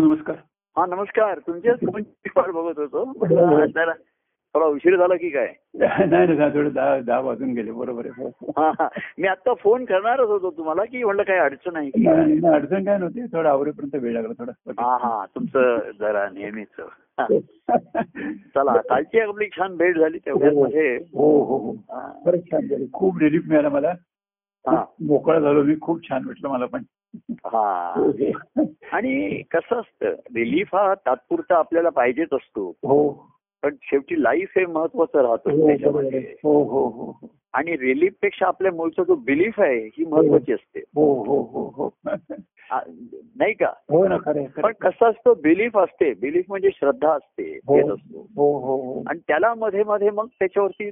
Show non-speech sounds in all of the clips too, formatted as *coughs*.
नमस्कार. हा नमस्कार. तुमच्याच वाट बघत होतो? जरा थोडा उशीर झाला की काय? नाही ना थोडं दहा दहा वाजून गेले. बरोबर आहे. हो. हा. हा मी आता फोन करणारच होतो तुम्हाला की म्हणलं काही अडचण आहे की? अडचण काय नव्हती. थोडं आवरेपर्यंत वेळ लागला थोडा. हा हा. तुमचं जरा नेहमीच. हा. चला कालची आपली छान भेट झाली तेवढ्यात मध्ये. हो हो. हो. हा. झाली. खूप रिलीफ मिळाला मला. हा. मोकळा झालो मी खूप छान वाटलं मला पण. हा. आणि कसं असतं रिलीफ हा तात्पुरता आपल्याला पाहिजेच असतो. हो. पण शेवटी लाईफ हे महत्वाचं राहतं हो त्याच्यामध्ये. हो हो हो. हो. आणि रिलीफपेक्षा आपल्या मूळचा जो बिलीफ आहे ही महत्वाची असते. हो हो हो हो. नाही का? हो ना खरं पण. कसं असतं बिलीफ असते. बिलीफ म्हणजे श्रद्धा असते हो असतो. हो हो हो. आणि त्याला मध्ये मध्ये मग त्याच्यावरती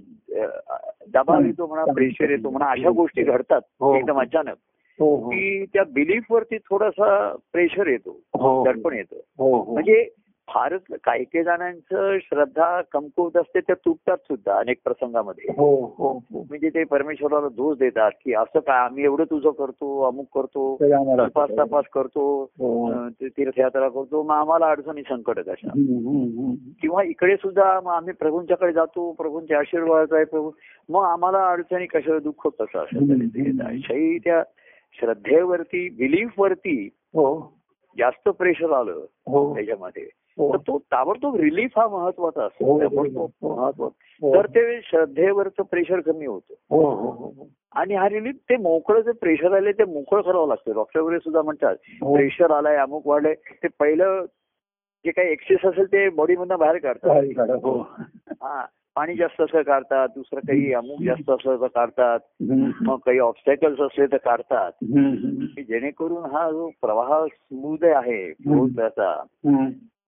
दबाव येतो म्हणा प्रेशर येतो म्हणा अशा गोष्टी घडतात हो. एकदम अचानक. हो हो. की त्या बिलीफ वरती थोडासा प्रेशर येतो हो. दडपण येतं. हो हो. म्हणजे फारच काही काही जणांचं श्रद्धा कमकुवत असते त्या तुटतात सुद्धा अनेक प्रसंगामध्ये. हो हो हो. म्हणजे ते परमेश्वराला दोष देतात की असं काय आम्ही एवढं तुझं करतो अमुक करतो तपास तपास करतो तीर्थयात्रा करतो मग आम्हाला अडचणी संकट हम्म. किंवा इकडे सुद्धा मग आम्ही प्रभूंच्याकडे जातो प्रभूंचे आशीर्वाद आहे प्रभू. मग आम्हाला अडचणी कशा दुःख कसं असं त्या श्रद्धेवरती बिलीफ वरती जास्त प्रेशर आलं हो. त्याच्यामध्ये. तर तो ताबडतोब रिलीफ हा महत्त्वाचा असतो. हो, ताबडतोब हो. महत्त्वाचा. हो. तर ते श्रद्धेवरचं प्रेशर कमी होतं. हो हो हो हो. आणि हा रिलीफ ते मोकळं जे प्रेशर आले ते मोकळं करावं लागतं. डॉक्टर वगैरे सुद्धा म्हणतात हो. प्रेशर आलाय अमुक वाढलंय. ते पहिलं जे काही एक्सेस असेल ते बॉडीमधनं बाहेर काढतात. हो. हा पाणी जास्त असं काढतात दुसरं काही अमुक जास्त तर काढतात. मग काही ऑब्स्टॅकल्स असले तर काढतात. जेणेकरून हा जो प्रवाह स्मूथ आहे त्याचा.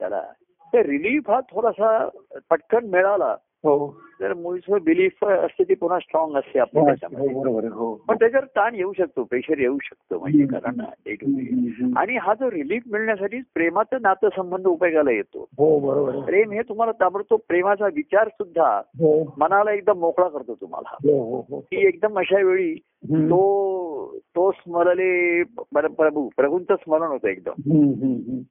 त्याला. तर रिलीफ हा थोडासा पटकन मिळाला. हो. तर मूळचं बिलीफ असते ती पुन्हा स्ट्रॉंग असते आपल्या हो आहे, हो पण त्याच्यावर ताण येऊ शकतो प्रेशर येऊ शकतो म्हणजे कारण. आणि हा जो रिलीफ मिळण्यासाठी प्रेमाचं नातं संबंध उपयोगाला येतो. हो. प्रेम हे तुम्हाला ताबडतोब प्रेमाचा विचार सुद्धा हो. मनाला एकदम मोकळा करतो तुम्हाला. हो हो हो. की एकदम अशा वेळी. तो तो स्मरले पर- प्रभू प्रभूंचं स्मरण होतं एकदम.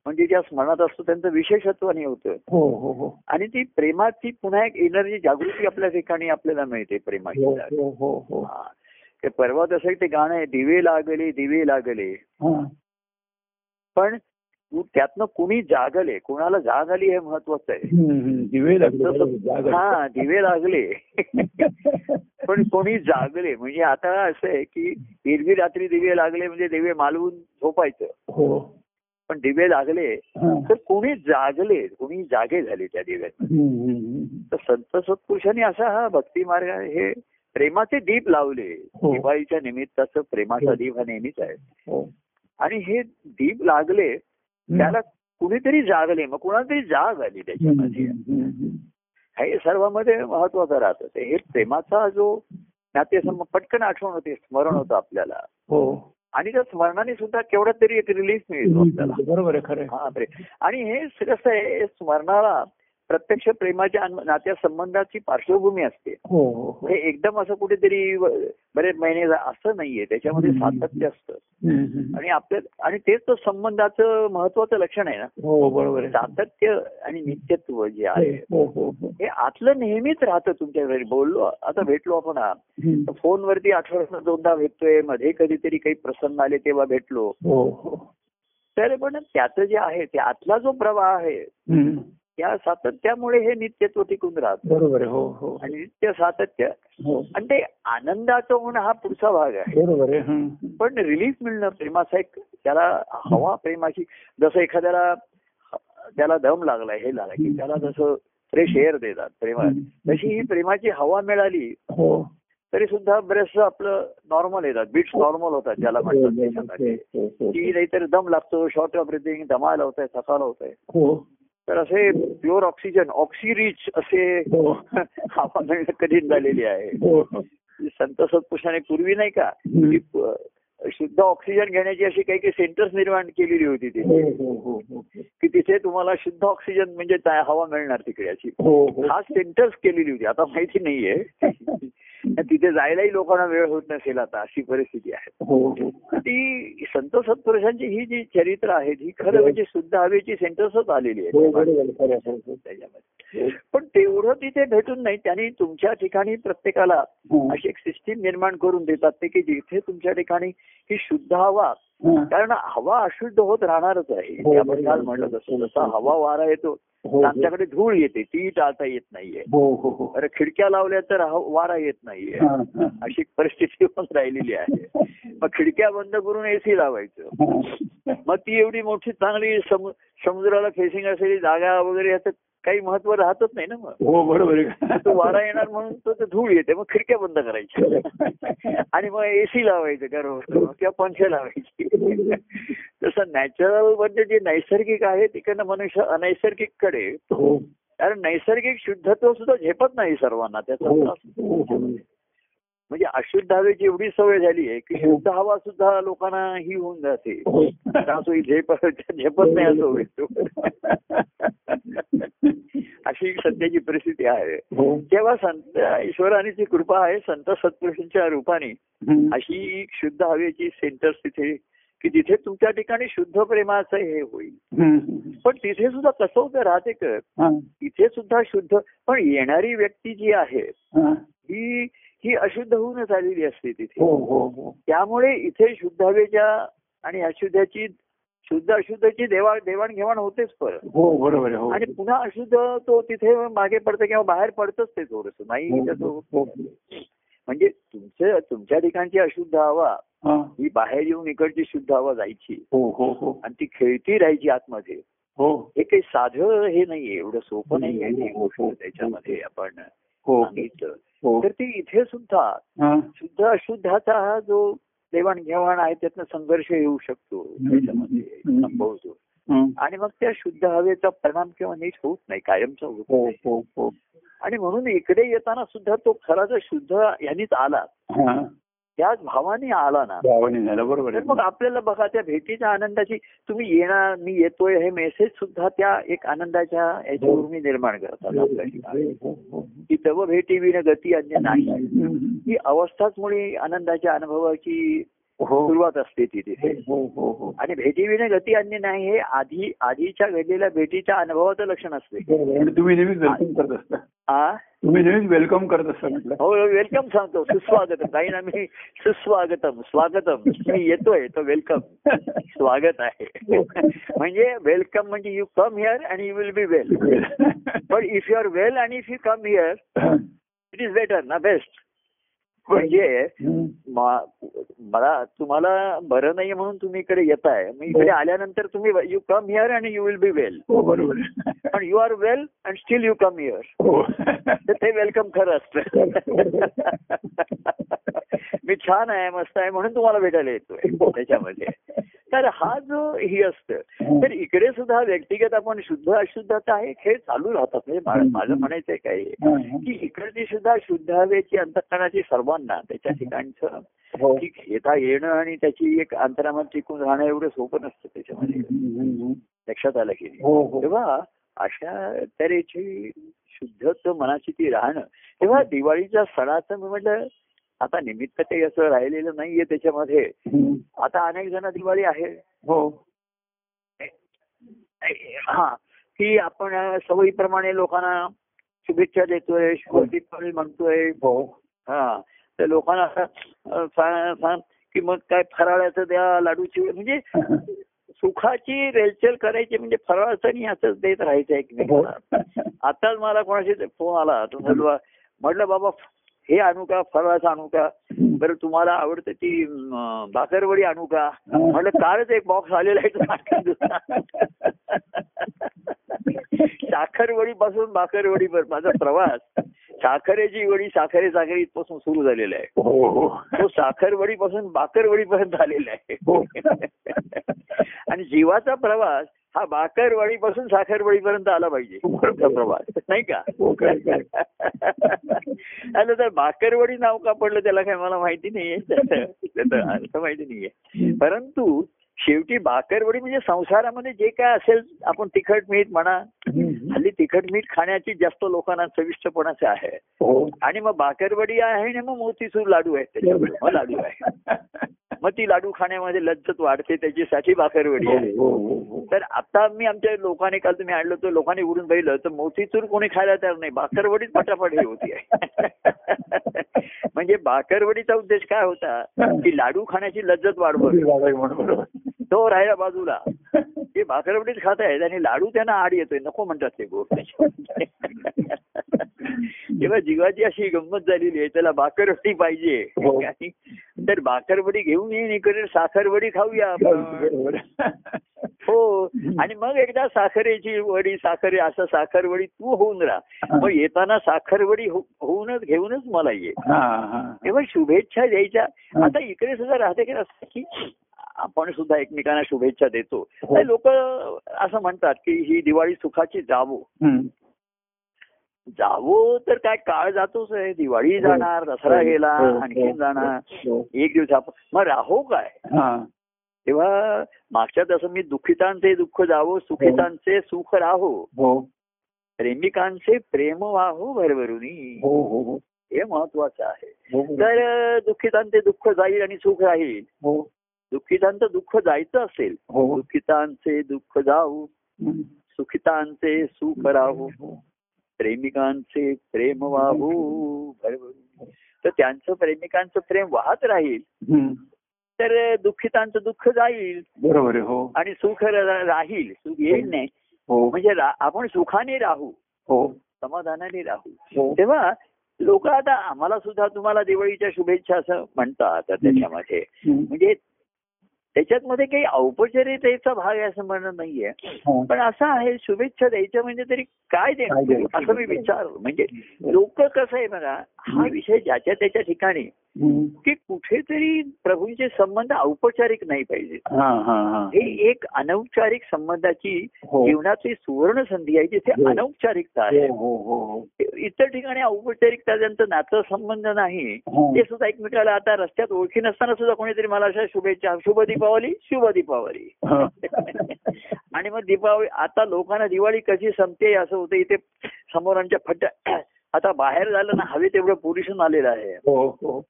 म्हणजे ज्या स्मरणात असतो त्यांचं विशेषत्वाने होतं. हो हो हो. आणि ती प्रेमाची पुन्हा एक एनर्जी जागृती आपल्या ठिकाणी आपल्याला मिळते प्रेमाची हो हो हो हो हा. ते परवा तसं ते गाणं आहे दिवे लागले दिवे लागले हा. पण त्यातनं कुणी जागले कुणाला जाग आली हे महत्वाचं आहे. दिवे लागले. हा दिवे लागले *laughs* पण कोणी जागले म्हणजे आता असं आहे की एरवी रात्री दिवे लागले म्हणजे दिवे मालवून झोपायचं पण दिवे लागले हा. तर कोणी जागले कोणी जागे झाले त्या दिव्यात. तर संत सत्पुरुषांनी असा हा भक्ती मार्ग हे प्रेमाचे दीप लावले. हो. दिवाळीच्या निमित्ताचं प्रेमाचा दीप हा नेहमीच आहे. हो. आणि हे दीप लागले त्याला कुणीतरी जागले मग कुणाला तरी जाग आली त्याच्यामध्ये. हे सर्वांमध्ये महत्वाचं राहतं. हे प्रेमाचा जो नातेसंबंध पटकन आठवण होते स्मरण होतं आपल्याला. हो. आणि त्या स्मरणाने सुद्धा केवढा तरी एक रिलीफ मिळतो आपल्याला बरोबर आहे खरं. हा आणि हे कसं आहे स्मरणाला प्रत्यक्ष प्रेमाच्या अन- नात्यासंबंधाची पार्श्वभूमी असते. हो हो हो. हे एकदम असं कुठेतरी बरेच महिने असं नाहीये. त्याच्यामध्ये. सातत्य असतं. आणि आपल्या आणि तेच तर संबंधाचं महत्वाचं लक्षण आहे ना. हो बरोबर. सातत्य आणि नित्यत्व जे आहे. हो आतलं नेहमीच राहतं तुमच्या घरी बोललो आता भेटलो आपण हा. फोनवरती आठवड्यात दोनदा भेटतोय. मध्ये कधीतरी काही प्रसंग आले तेव्हा भेटलो. तर पण त्याचं जे आहे ते आतला जो प्रवाह आहे. त्या सातत्यामुळे हे नित्यत्व टिकून राहतं. बरोबर आहे हो हो. आणि नित्य सातत्य हो. आणि ते आनंदाचं होणं हा पुढचा भाग आहे. बरोबर. पण रिलीफ मिळणं प्रेमाचा एक त्याला हवा प्रेमाची जसं एखाद्याला त्याला दम लागलाय हे लागलाय की त्याला जसं फ्रेश एअर देतात प्रेमात तशी ही प्रेमाची हवा मिळाली हो. तरी सुद्धा बरेचसं आपलं नॉर्मल येतात बीट्स नॉर्मल होतात ज्याला म्हणतात हो, हो, की नाहीतर दम लागतो शॉर्ट ऑफ ब्रिथिंग दमायला होत आहे थकायला होत आहे हो. तर असे प्युअर ऑक्सिजन ऑक्सिरिच असे हो. हवा मिळणं कठीण झालेली आहे. हो. हो संत सत्पुरुषाने पूर्वी नाही का शुद्ध ऑक्सिजन घेण्याची अशी काही काही सेंटर्स निर्माण केलेली होती हो तिथे. हो हो हो की तिथे तुम्हाला शुद्ध ऑक्सिजन म्हणजे हवा मिळणार तिकडे अशी. हो हो. खास सेंटर्स केलेली होती. आता माहिती नाहीये. *laughs* तिथे जायलाही लोकांना वेळ होत नसेल आता अशी परिस्थिती आहे हो हो ती संत सत्पुरुषांची ही जी चरित्र आहेत ही खरं म्हणजे शुद्ध हवेची सेंटर्सच आलेली हो आहे. त्याच्यामध्ये पण तेवढं तिथे भेटून नाही त्यांनी तुमच्या ठिकाणी प्रत्येकाला हं. अशी एक सिस्टीम निर्माण करून देतात ते की जिथे तुमच्या ठिकाणी ही शुद्ध हवा हं. कारण हवा अशुद्ध होत राहणारच आहे हो, आपण. काल म्हणलं तसं जसा हवा वारा येतो हो, हो. आमच्याकडे धूळ येते ती टाळता येत नाहीये. हो हो हो. अरे खिडक्या लावल्या तर वारा येत नाहीये. हं, हं. अशी परिस्थिती पण राहिलेली आहे. मग खिडक्या बंद करून एसी लावायचं. हं. मग ती एवढी मोठी चांगली सम- समुद्राला फेसिंग असलेली जागा वगैरे याचं काही महत्त्व राहतच नाही ना मग. हो बरोबर आहे. तो वारा येणार म्हणून तो धूळ येते मग खिडक्या बंद करायच्या. *laughs* आणि मग एसी लावायचं गरम किंवा पंखे लावायचे. *laughs* तसं नॅचरल म्हणजे जे नैसर्गिक आहे तिकडनं मनुष्य अनैसर्गिककडे हो. कारण नैसर्गिक शुद्धत्व सुद्धा झेपत नाही सर्वांना त्याचा हो. म्हणजे अशुद्ध हवेची एवढी सवय झाली आहे की हो. शुद्ध हवा सुद्धा लोकांना ही होऊन जाते हो. झेप झेपत नाही असं होईल अशी सध्याची परिस्थिती आहे हो. तेव्हा संत ईश्वरानीची कृपा आहे संत सत्पुरुषांच्या रूपाने हं. अशी शुद्ध हवेची सेंटर्स तिथे की तिथे तुमच्या ठिकाणी शुद्ध प्रेमाचं हे होईल हं. पण तिथे सुद्धा कसं होतं राहते कर हं. तिथे सुद्धा शुद्ध पण येणारी व्यक्ती जी आहे हं. ही अशुद्ध होऊनच आलेली असते तिथे. हो हो हो. त्यामुळे इथे शुद्ध हवेच्या आणि अशुद्धाची शुद्ध अशुद्धची देवा देवाणघेवाण होतेच परत. हो बरोबर आणि पुन्हा अशुद्ध तो तिथे मागे पडतं किंवा बाहेर पडतच ते थोडस. नाही. म्हणजे तुमचे तुमच्या ठिकाणची अशुद्ध हवा हं. बाहेर येऊन इकडची शुद्ध हवा जायची. हो हो हो. आणि ती खेळती राहायची आतमध्ये. हो. हे काही साधं हे नाहीये एवढं सोपं नाही आहे गोष्ट त्याच्यामध्ये आपण सांगितलं. हो तर ती इथे सुद्धा हं. शुद्ध अशुद्धाचा हा जो देवाणघेवाण आहे त्यातनं संघर्ष येऊ शकतो. संभवतो हं. आणि मग त्या शुद्ध हवेचा परिणाम किंवा नीट होत नाही कायमचा होत हो हो हो आणि म्हणून इकडे येताना सुद्धा तो खरा जर शुद्ध यांनीच आला हं. त्याच भावाने आला ना. भावाने बरोबर मग आपल्याला बघा त्या भेटीच्या आनंदाची तुम्ही येणार मी येतोय हे मेसेज सुद्धा त्या एक आनंदाच्या याच्यावर मी निर्माण करतात आपल्या ठिकाणी हो, हो, की तव भेटी विन गती अन्य नाही. हं. ही अवस्थाच मुळे आनंदाच्या अनुभवाची हो सुरुवात असते ती तिथे. हो हो हो आणि भेटीविने गती अन्य नाही हे आधी आधीच्या घडलेल्या भेटीच्या अनुभवाचं लक्षण असते. आणि तुम्ही नेहमीच वेलकम करत असता. तुम्ही नेहमीच वेलकम करत असता हो वेलकम सांगतो. सुस्वागतम. काही ना मी सुस्वागतम स्वागतम. मी येतोय तो वेलकम स्वागत आहे. म्हणजे वेलकम म्हणजे यू कम हिअर आणि यू विल बी वेल पण इफ यू आर वेल आणि if you come here it is better ना बेस्ट म्हणजे हं. मा- मला तुम्हाला बरं नाही म्हणून तुम्ही इकडे येताय. मी इकडे आल्यानंतर तुम्ही यू कम हिअर आणि यू विल बी वेल हो बरोबर. पण you are well and still you come here हो. तर ते वेलकम खरं असतं. *laughs* मी छान आहे मस्त आहे म्हणून तुम्हाला भेटायला येतोय. त्याच्यामध्ये. तर हा जो ही असतं. तर इकडे सुद्धा व्यक्तिगत आपण शुद्ध अशुद्धता हे खेळ चालू राहतात. म्हणजे माझं म्हणायचंय काय आहे. की इकडची सुद्धा शुद्ध हवेची अंतकरणाची सर्वांना त्याच्या ठिकाणचं. हो. घेता येणं आणि त्याची एक अंतरामध्ये टिकून राहणं एवढं सोपं नसतं त्याच्यामध्ये. लक्षात आलं की? हो हो. तेव्हा अशा तऱ्हेची शुद्धत्व मनाची ती राहणं. तेव्हा दिवाळीच्या सणाचं मी म्हटलं आता निमित्त काही असं राहिलेलं नाहीये त्याच्यामध्ये. हं. आता अनेक जण दिवाळी आहे. हो. हा. की आपण सवयीप्रमाणे लोकांना शुभेच्छा देतोय शुभदीपावली म्हणतोय. हो. हा. तर लोकांना असं, अ, सा- सा- की मग काय फराळाचं द्या लाडूची म्हणजे सुखाची रेलचेल करायची म्हणजे फराळाचं आणि असंच देत राहायचं हो. एकमेकांना आताच मला कोणाशी फोन आला. म्हटलं बाबा हे आणू का? फराळाचं आणू का? बरं तुम्हाला आवडतं ती अं, भाकरवडी आणू का? म्हटलं कालच एक बॉक्स आलेला आहे साखरवडी पासून भाकरवडीवर माझा प्रवास. साखरेची वडी साखरे साखरे इथपासून सुरू झालेला आहे. हो हो. तो साखरवडी पासून बाकरवडी पर्यंत आलेला हो. आहे आणि जीवाचा प्रवास हा बाकरवडी पासून साखरवडी पर्यंत आला पाहिजे. प्रवास. नाही का? हो, आता तर बाकरवडी नाव का पडलं त्याला काय मला माहिती नाहीये. *laughs* त्याचं त्याचं अर्थ माहिती नाहीये. परंतु शेवटी बाकरवडी म्हणजे संसारामध्ये जे काय असेल आपण तिखट मीठ म्हणा. हल्ली तिखट मीठ खाण्याची जास्त लोकांना चविष्टपणाचे आहे. हो. आणि मग बाकरवडी आहे आणि मग मोतीचूर लाडू आहे त्याच्यामध्ये मग लाडू आहे. मग ती लाडू खाण्यामध्ये लज्जत वाढते त्याच्यासाठी बाकरवडी हो, आहे. हो. तर आता मी आमच्या लोकांनी काल तुम्ही आणलं तर लोकांनी उडून बघितलं तर मोतीचूर कोणी खायला तयार नाही. बाकरवडीच पटापट हे होती. *laughs* म्हणजे बाकरवडीचा उद्देश काय होता? की लाडू खाण्याची लज्जत वाढवत बरोबर तो राहिला बाजूला. ते भाकरवडीच खात आहेत आणि लाडू त्यांना आड येतोय नको म्हणतात ते गोड. तेव्हा जीवाची अशी गंमत झालेली आहे त्याला भाकरवडी पाहिजे. हो. तर भाकरवडी घेऊन येईन इकडे साखरवडी खाऊया आपण. हो. आणि मग एकदा साखरेची वडी साखर असं साखरवडी तू होऊन राहा. मग येताना साखरवडी हो- होऊनच घेऊनच मला ये. तेव्हा शुभेच्छा द्यायच्या. आता इकडे सुद्धा राहते की असं की आपण सुद्धा एकमेकांना शुभेच्छा देतो. हो. लोक असं म्हणतात की ही दिवाळी सुखाची जावो. जावो तर काय काळ जातोच आहे. दिवाळी जाणार दसरा हो, गेला हो, हो, आणखीन हो, जाणार. हो. एक दिवस आपण मग राहो काय? हा. तेव्हा मागच्या तसं मी दुःखितांचे दुःख जावो सुखितांचे सुख राहो. हो. प्रेमिकांचे प्रेम वाहो भरभरुनी. हो हो हो. हे महत्वाचं आहे. हो. तर दुःखितांचे दुःख जाईल आणि सुख राहील. हो. दुःखितांचं दुःख जायचं असेल हो. दुःखितांचे दुःख जाऊ. सुखितांचे सुख राहू हो. प्रेमिकांचे प्रेम वाहू भरभरून तर त्यांचं प्रेमिकांचं प्रेम वाहत राहील. तर दुःखितांचं दुःख जाईल. बरोबर हो. आणि सुख राहील सुख येईल नाही. हो. म्हणजे आपण सुखाने राहू हो. समाधानाने राहू. हो. तेव्हा लोक आता आम्हाला सुद्धा तुम्हाला दिवाळीच्या शुभेच्छा असं म्हणतात त्याच्यामध्ये. म्हणजे त्याच्यात मध्ये काही औपचारिकतेचा भाग आहे असं म्हणणं नाहीये हो. पण असं आहे शुभेच्छा द्यायच्या म्हणजे तरी काय देणार? असं मी विचार म्हणजे लोक कसं आहे बघा हा विषय ज्याच्या त्याच्या ठिकाणी. की कुठेतरी प्रभूंचे संबंध औपचारिक नाही पाहिजे. हा हा हा. हे एक अनौपचारिक संबंधाची हो. जीवनातली सुवर्ण संधी आहे जिथे हो. अनौपचारिकता आहे. हो हो हो. इतर ठिकाणी औपचारिकता ज्यांचं नातं संबंध नाही. ते सुद्धा एकमेकाला आता रस्त्यात ओळखी नसताना सुद्धा कोणीतरी मला अशा शुभेच्छा शुभ दीपावली शुभ दीपावली. *laughs* आणि मग दीपावली आता लोकांना दिवाळी कशी संपते असं होतं इथे समोरांच्या फट्या आता बाहेर झालं ना हवे तेवढं पोल्युशन आलेलं आहे. हो हो.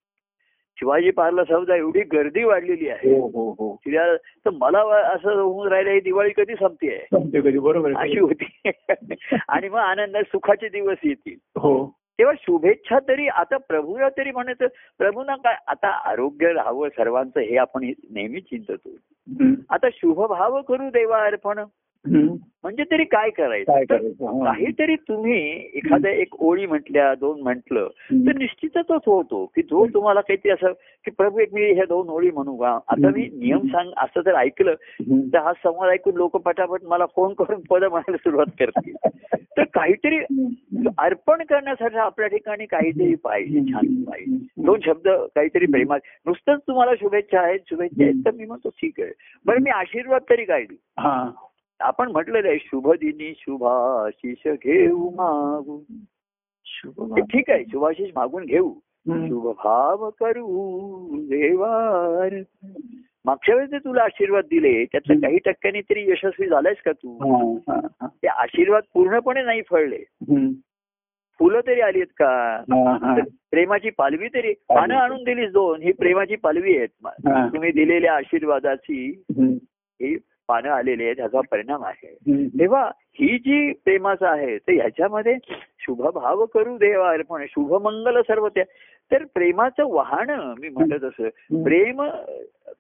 शिवाजी पार्कला समजा एवढी गर्दी वाढलेली आहे. हो हो हो. तर मला असं होऊन राहिलं ही दिवाळी कधी संपते? बरोबर आहे. अशी होती. *laughs* आणि मग आनंद सुखाचे दिवस येतील. हो. तेव्हा शुभेच्छा तरी आता प्रभूला तरी म्हणायचं प्रभूना काय आता आरोग्य राहावं सर्वांचं हे आपण नेहमी चिंततो. आता शुभभाव करू देवा अर्पण. म्हणजे तरी काय करायचं. काहीतरी तुम्ही एखाद्या एक ओळी म्हटल्या दोन म्हटलं. तर निश्चितच होतो की जो तुम्हाला काहीतरी असं की प्रभू एक मी ह्या दोन ओळी म्हणू का? आता मी नियम सांग असं जर ऐकलं. तर हा संवाद ऐकून लोक पटापट मला फोन करून पद म्हणायला सुरुवात करतील. तर काहीतरी अर्पण करण्यासाठी आपल्या ठिकाणी काहीतरी पाहिजे छान पाहिजे. दोन शब्द काहीतरी प्रेमात नुसतंच तुम्हाला शुभेच्छा आहेत शुभेच्छा आहेत तर मी म्हणतो ठीक आहे. बरं मी आशीर्वाद तरी हा. आपण म्हटलेलं आहे शुभ दिनी शुभाशिष घेऊ मागू शुभ ते ठीक आहे शुभाशिष मागून घेऊ. शुभ भाव करू देवार मागच्या वेळेस जे तुला आशीर्वाद दिले हम्म. काही टक्क्यांनी तरी यशस्वी झालायस का तू. ते आशीर्वाद पूर्णपणे नाही फळले. फुलं तरी आली आहेत का प्रेमाची पालवी तरी पानं आणून दिलीस दोन ही प्रेमाची पालवी आहेत. तुम्ही दिलेल्या आशीर्वादाची. ही पानं आलेली आहेत ह्याचा परिणाम आहे. तेव्हा ही जी प्रेमाचं आहे तर ह्याच्यामध्ये शुभ भाव करू देवा अर्पण शुभ मंगल सर्व त्या तर प्रेमाचं वाहन मी म्हणत असं प्रेम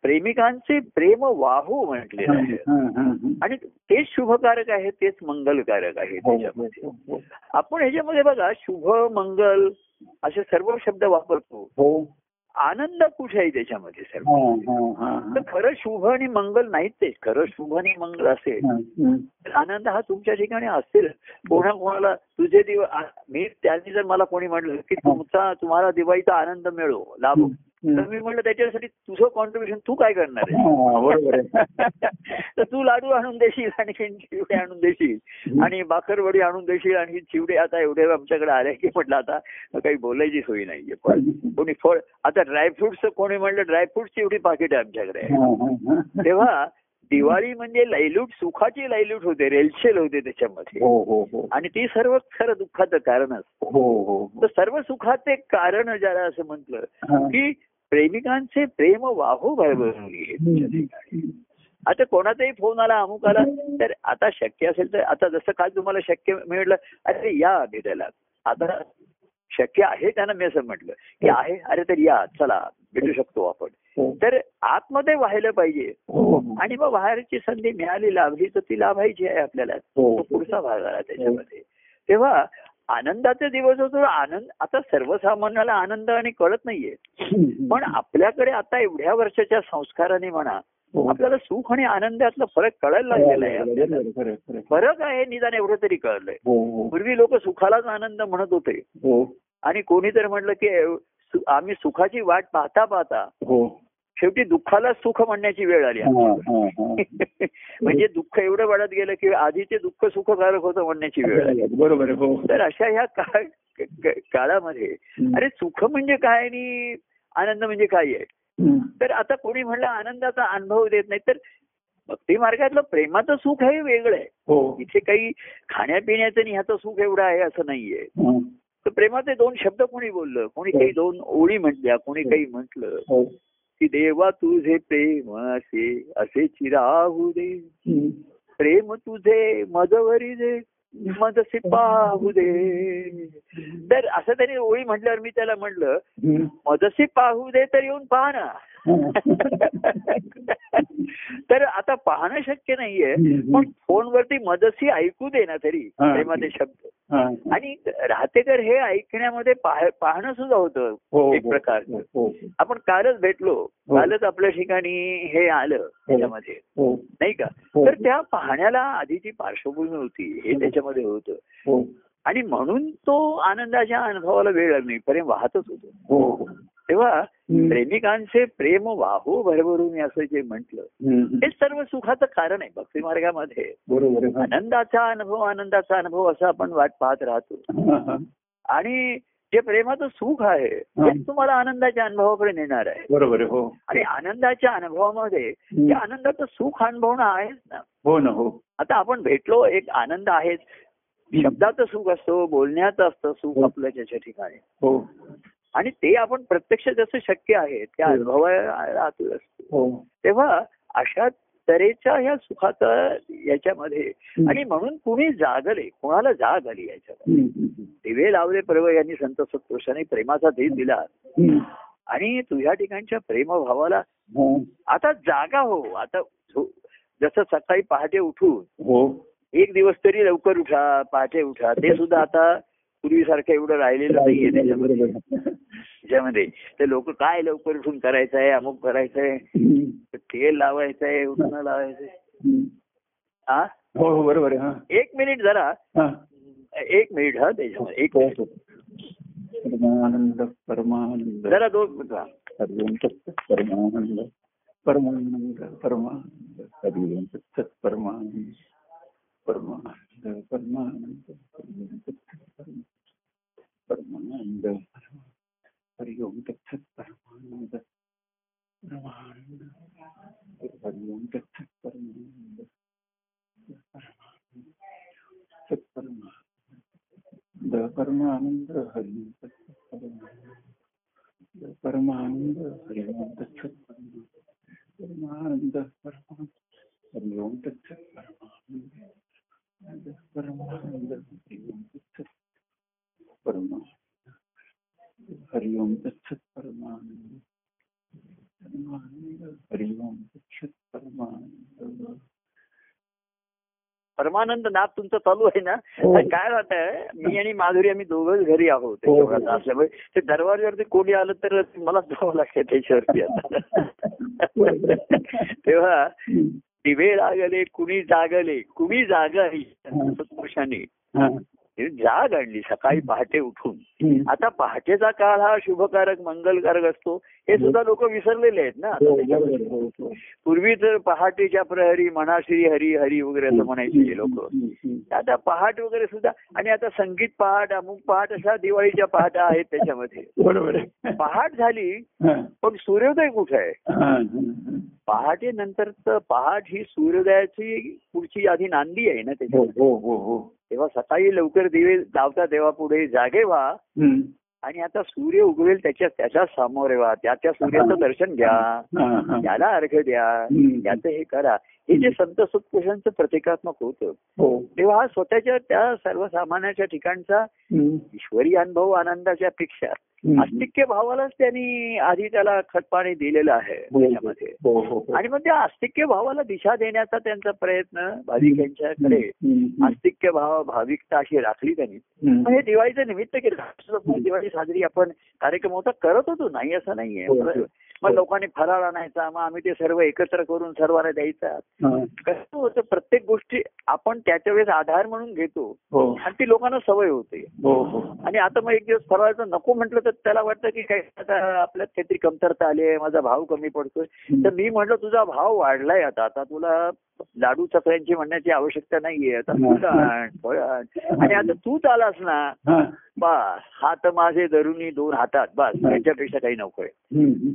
प्रेमिकांचे प्रेम वाहू म्हटलेलं आहे हा, हा, हा. आणि तेच शुभकारक आहे तेच मंगलकारक आहे हो, त्याच्यामध्ये. हो, हो. आपण ह्याच्यामध्ये बघा शुभ मंगल असे सर्व शब्द वापरतो. हो. आनंद कुठे आहे त्याच्यामध्ये सर्व हा, हा, तर खरं शुभ आणि मंगल नाहीच ते. खरं शुभ आणि मंगल असेल आनंद हा तुमच्या ठिकाणी असेल. कोणा कोणाला तुझे दिव आ- मी त्यांनी जर मला कोणी म्हटलं की तुमचा तुम्हाला दिवाळीचा आनंद मिळो लाभो. तर. मी म्हटलं त्याच्यासाठी तुझं कॉन्ट्रीब्युशन तू काय करणार आहे? हा, *laughs* तर तू लाडू आणून देशील आणि चिवडे आणून देशील. आणि बाकरवडी आणून देशील आणि चिवडे आता एवढे आमच्याकडे आले की म्हटलं आता काही बोलायची सोय नाहीये. पण कोणी फळ आता ड्रायफ्रुट्स कोणी म्हणलं ड्रायफ्रुट्सची एवढी पाकिट आहे आमच्याकडे. तेव्हा दिवाळी म्हणजे लैलूट सुखाची लैलूट होते रेलशेल होते त्याच्यामध्ये. हो हो हो. आणि ती सर्व खरं दुःखाचं कारण असतं. तर सर्व सुखाचे कारण ज्याला असं म्हटलं. की प्रेमिकांचे प्रेम वाहू येत. आता कोणाचाही फोन आला अमुक आला तर आता शक्य असेल तर आता जसं काल तुम्हाला शक्य मिळलं अरे या भेटायला आता शक्य आहे त्यांना मी असं म्हटलं की आहे अरे तर या चला भेटू शकतो आपण. हो. तर आतमध्ये व्हायला पाहिजे. हो आणि मग बाहेरची संधी मिळाली लाभली तर ती लाभायची आहे आपल्याला. हो. तो पुढचा भाग आला त्याच्यामध्ये. तेव्हा आनंदाचे दिवस होतो आनंद आता सर्वसामान्याला आनंद आणि कळत नाहीये. पण आपल्याकडे आता एवढ्या वर्षाच्या संस्काराने म्हणा हो. आपल्याला सुख आणि आनंदातला फरक कळायला लागलेला आहे. फरक आहे निदान एवढं तरी कळलंय. हो हो. पूर्वी लोक सुखालाच आनंद म्हणत होते. आणि कोणी तर म्हटलं की आम्ही सुखाची वाट पाहता पाहता शेवटी दुःखाला सुख म्हणण्याची वेळ आली हा, हा, हा. *laughs* म्हणजे दुःख एवढं वाढत गेलं की आधीचे दुःख सुखकारक होतं म्हणण्याची वेळ आली. *laughs* बरोबर हो. तर अशा ह्या काळ काळामध्ये अरे सुख म्हणजे काय आणि आनंद म्हणजे काय आहे. तर आता कोणी म्हणलं आनंदाचा अनुभव देत नाही तर भक्ती मार्गातलं प्रेमाचं सुख हे वेगळं आहे. हो. इथे काही खाण्यापिण्याचं आणि ह्याचं सुख एवढं आहे असं नाहीये. हा. तर प्रेमाचे दोन शब्द कोणी बोललं? कोणी काही दोन ओळी म्हटल्या कोणी काही म्हटलं? की देवा तुझे प्रेम असे असे चिराहू दे. प्रेम तुझे मजवरी दे मजसे पाहू दे तर असं त्यांनी ओळी म्हटल्यावर मी त्याला हम्म. मजसे पाहू दे तर येऊन पहा ना तर आता पाहणं शक्य नाहीये पण फोनवरती मदसी ऐकू दे ना तरी. प्रेमाचे शब्द. आणि राहतेकर हे ऐकण्यामध्ये पाह- पाहणं सुद्धा होतं हो एक प्रकार हो, हो आपण कालच भेटलो. हो. कालच आपल्या ठिकाणी हे आलं त्याच्यामध्ये हो. नाही का? हो. तर त्या पाहण्याला आधीची पार्श्वभूमी होती हे त्याच्यामध्ये होतं. हो. आणि म्हणून तो आनंदाच्या अनुभवाला वेळ लागला. प्रेम वाहतच होतो. हो. तेव्हा. प्रेमिकांचे प्रेम वाहू भरभरून असं जे म्हटलं. हे सर्व सुखाचं कारण आहे भक्ती मार्गामध्ये. बरोबर हा. आनंदाचा अनुभव आनंदाचा अनुभव असा आपण वाट पाहत राहतो. हा, हा. आणि जे प्रेमाचं सुख आहे तेच तुम्हाला आनंदाच्या अनुभवाकडे नेणार आहे. बरोबर हो. आणि आनंदाच्या अनुभवामध्ये ते आनंदाचं सुख अनुभवणं आहेच ना. हो ना हो. आता आपण भेटलो एक आनंद आहेच. शब्दाचं सुख असतो बोलण्याचं असतं सुख आपलं त्याच्या ठिकाणी. हो. आणि ते आपण प्रत्यक्ष जसं शक्य आहे त्या आतुर असतो. हो. तेव्हा अशा तऱ्हेच्या ह्या सुखाचा याच्यामध्ये आणि म्हणून कुणी जागले कोणाला जाग आली याच्यामध्ये. दिवे लावले पर्व यांनी संत सत्पुरुषांनी प्रेमाचा धीर दिला. आणि तुझ्या ठिकाणच्या प्रेमभावाला हा. आता जागा हो. आता जसं सकाळी पहाटे उठून हो. एक दिवस तरी लवकर उठा पहाटे उठा. ते सुद्धा आता पूर्वीसारखं एवढं राहिलेलं नाहीये त्याच्यामध्ये. ते लोक काय लवकर उठून करायचंय अमुक करायचंय. तेल लावायचंय उठणं लावायचंय. हम्म. हा हो हो बरोबर आहे हा. एक मिनिट जरा. हा. एक मिनिट हा त्याच्यामध्ये. एक हो, मिनिट. परमानंद परमानंद. जरा दोन परमानंद परमानंद परमानंद परमानंद परमानंद हरिओम तत्सत परमानंद परमानंद हरिओम तत्सत परमानंद परमानंद हरिओम तत्सत परमानंद सत परमानंद परमानंद हरिओम तत्सत परमानंद परमानंद हरिओम तत्सत परमानंद परमानंद हरिओम तत्सत परमानंद परमानंद हरिओम तत्सत परमानंद हरिओम तत्सत परमानंद परमानंद हरिओम तत्सत परमानंद परमानंद नाद तुमचं चालू आहे ना? हो. काय आहे? मी आणि माधुरी आम्ही दोघंच घरी आहोत हो, हो. असल्यामुळे. ते दरवाज्यावरती कोणी आलं तर मला जावं लागतं त्याच्यावरती आता. तेव्हा दिवे लागले कुणी जागले कुणी पुरुषांनी हा. जाग आणली सकाळी पहाटे उठून. आता पहाटेचा काळ हा शुभकारक मंगलकारक असतो. हे सुद्धा लोक विसरलेले आहेत ना. हो. हो, हो. पूर्वी तर पहाटेच्या प्रहरी म्हणा श्री हरी हरी वगैरे असं म्हणायचे लोक. आता पहाट वगैरे सुद्धा आणि आता संगीत पहाट अमुक पहाट अशा दिवाळीच्या पहाटा आहेत त्याच्यामध्ये. बरोबर पहाट झाली. पण सूर्योदय कुठे आहे? पहाटे नंतरच पहाट ही सूर्योदयाची पुढची आधी नांदी आहे ना त्याच्यामध्ये. हो हो हो. तेव्हा सकाळी लवकर दिवे लावता तेव्हा पुढे जागे व्हा. आणि आता सूर्य उगवेल त्याच्या त्याच्या सामोरे व्हा त्याच्या सूर्याचं दर्शन घ्या. त्याला अर्घ द्या. त्याचं हे करा हे जे संत सत्पुरुषांचं प्रतिकात्मक होतं हो तेव्हा हा स्वतःच्या त्या सर्वसामान्याच्या ठिकाणचा. ईश्वरी अनुभव आनंदाच्या पेक्षा. आस्तिक्य भावालाच त्यांनी आधी त्याला खतपाणी दिलेलं आहे हो, त्याच्यामध्ये हो हो. आणि मग त्या आस्तिक्य भावाला दिशा देण्याचा त्यांचा प्रयत्न भाविकांच्याकडे हम्म. आस्तिक्य भाव भाविकता अशी राखली त्यांनी. मग हे दिवाळीचं निमित्त केलं दिवाळी साजरी आपण कार्यक्रम होता करत होतो नाही असं नाहीये. मग लोकांनी फराळ आणायचा मग आम्ही ते सर्व एकत्र करून सर्वांना द्यायचा. हा. कसं होतं प्रत्येक गोष्टी आपण त्याच्या वेळेस आधार म्हणून घेतो हो. आणि ती लोकांना सवय होते. हो हो. आणि आता मग एक दिवस फराळाचं नको म्हटलं तर त्याला वाटतं की काय आता आपल्यात काहीतरी कमतरता आली आहे माझा भाव कमी पडतोय. तर मी म्हटलं तुझा भाव वाढलाय आता. आता तुला लाडू चकल्यांची म्हणण्याची आवश्यकता नाहीये आता फुलं आण फळं आण आता तूच आलास ना. बस हात माझे धरुनी दोन हातात बस याच्यापेक्षा काही नकोय.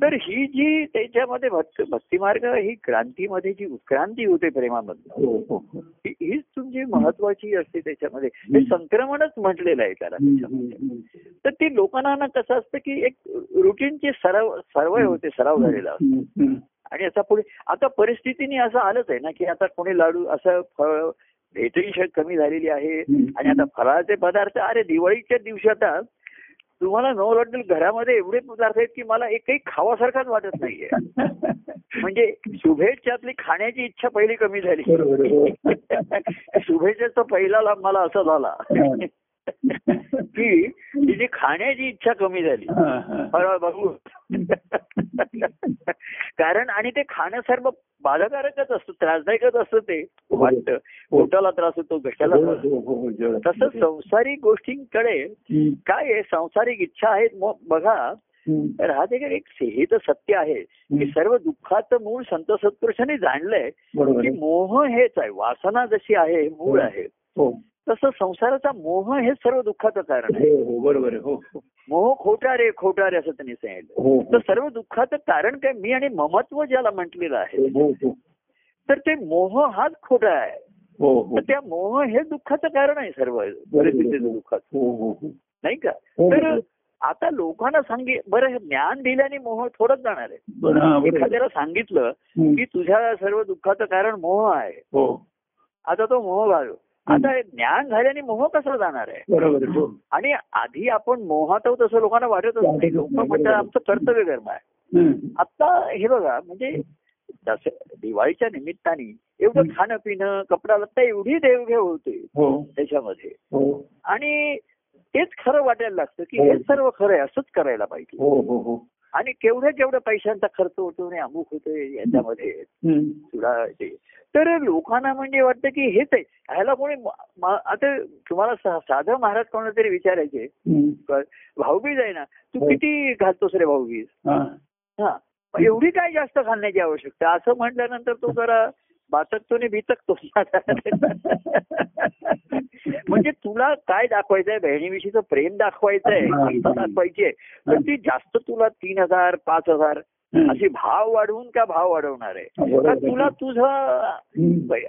तर ही जी त्याच्यामध्ये भक्त भक्तिमार्ग ही क्रांतीमध्ये जी उत्क्रांती होते प्रेमामधनं हो हो हो. हीच तुमची महत्वाची असते त्याच्यामध्ये हे संक्रमणच म्हटलेलं आहे त्याला त्याच्यामध्ये. तर ती लोकांना कसं असतं की एक रुटीनचे सराव सवय होते सराव झालेला असतो. आणि आता पुढे आता परिस्थितीने असं आलंच आहे ना की आता कोणी लाडू असं फळ भेटही कमी झालेली आहे. आणि आता फराळाचे पदार्थ अरे दिवाळीच्या दिवशी आता तुम्हाला न वाटेल घरामध्ये एवढे पदार्थ आहेत की मला एकही खावासारखाच वाटत नाहीये *laughs* म्हणजे शुभेच्छातली खाण्याची इच्छा पहिली कमी झाली. *laughs* शुभेच्छेचा पहिला लाभ मला असा झाला. की तिची खाण्याची इच्छा कमी झाली. हा, हा. बघू. कारण आणि ते खाणं सर्व बाधाकारकच असतं त्रासदायकच असतं ते वाटतं. पोटाला त्रास होतो घशाला हो, त्रास हो, हो, हो, जेवढं. तसं संसारिक गोष्टींकडे काय आहे संसारिक इच्छा आहेत मग बघा. तर हा ते एक हे तर सत्य आहे की सर्व दुःखाचं मूळ संत सत्पुरुषांनी जाणलंय की. मोह हेच आहे वासना जशी आहे हे मूळ आहे. हो. तसं संसाराचा मोह हे सर्व दुःखाचं कारण आहे. हो हो बरोबर हो हो. मोह खोटा रे खोटा रे असं त्यांनी सांगितलं. तर सर्व दुःखाचं कारण काय? मी आणि ममत्व ज्याला म्हटलेलं आहे. तर ते मोह हाच खोटा आहे. तर त्या मोह हे दुःखाचं कारण आहे सर्व परिस्थितीचं दुःखाचं. नाही का. तर आता लोकांना सांगे बरं हे ज्ञान दिल्याने मोह थोडंच जाणार आहे. एखाद्याला सांगितलं. की तुझ्या सर्व दुःखाचं कारण मोह आहे. हो. आता तो मोह घालू आता ज्ञान झाल्याने मोह कसा जाणार आहे? बरोबर हो. आणि आधी आपण मोहात आहोत तसं लोकांना वाटतच नाही लोक म्हणतात आमचं कर्तव्य कर्म आहे. आता हे बघा म्हणजे दस दिवाळीच्या निमित्ताने एवढं खाणं पिणं कपडा लत्ता एवढी देवघेव होते हो. त्याच्यामध्ये. हो. आणि तेच खरं वाटायला लागतं की हो. सर्व खरं आहे असंच करायला पाहिजे. आणि केवढ्या केवढ्या पैशांचा खर्च होतो आणि अमुक होतोय याच्यामध्ये. तुला ते. तर लोकांना म्हणजे वाटतं की हेच आहे ह्याला कोणी आता तुम्हाला साधं महाराज कोणाला तरी विचारायचे भाऊबीज आहे ना तू हो. किती घालतोस रे भाऊबीज? हा. हा. एवढी काय जास्त घालण्याची आवश्यकता? असं म्हटल्यानंतर तो जरा बातकतो आणि बितकतो. म्हणजे तुला काय दाखवायचंय? बहिणीविषयीचं प्रेम दाखवायचंय. दाखवायची आहे तर ती जास्त तुला तीन हजार पाच हजार. अशी भाव वाढवून का भाव वाढवणार आहे. तुला तुझं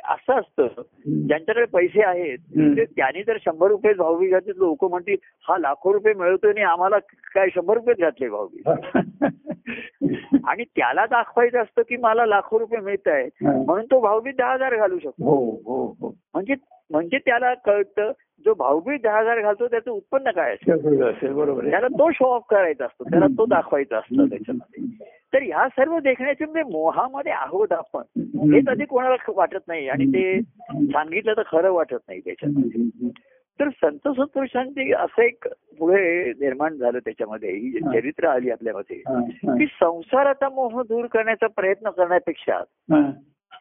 असं असतं. ज्यांच्याकडे पैसे आहेत. ते त्याने जर शंभर रुपये भाऊबीज घातले लोक म्हणतील हा लाखो रुपये मिळवतोय आणि आम्हाला काय शंभर रुपये घातले भाऊबीज *laughs* आणि त्याला दाखवायचं असतं की मला लाखो रुपये मिळत आहेत. म्हणून तो भाऊबीज दहा हजार घालू शकतो हो हो हो म्हणजे म्हणजे त्याला कळतं जो भाऊबीज दहा हजार घालतो त्याचं उत्पन्न काय असेल? बरोबर त्याला तो शो ऑफ करायचा असतो त्याला तो दाखवायचा असतो त्याच्यामध्ये. तर ह्या सर्व देखण्याचे म्हणजे मोहामध्ये आहोत आपण. हेच आधी कोणाला वाटत नाही आणि ते सांगितलं तर खरं वाटत नाही त्याच्यात. हम्म. तर संत सत्पुरुषांची असं एक पुढे निर्माण झालं त्याच्यामध्ये. ही. चरित्र आली आपल्यामध्ये. हा, हा. की संसाराचा मोह दूर करण्याचा प्रयत्न करण्यापेक्षा हा.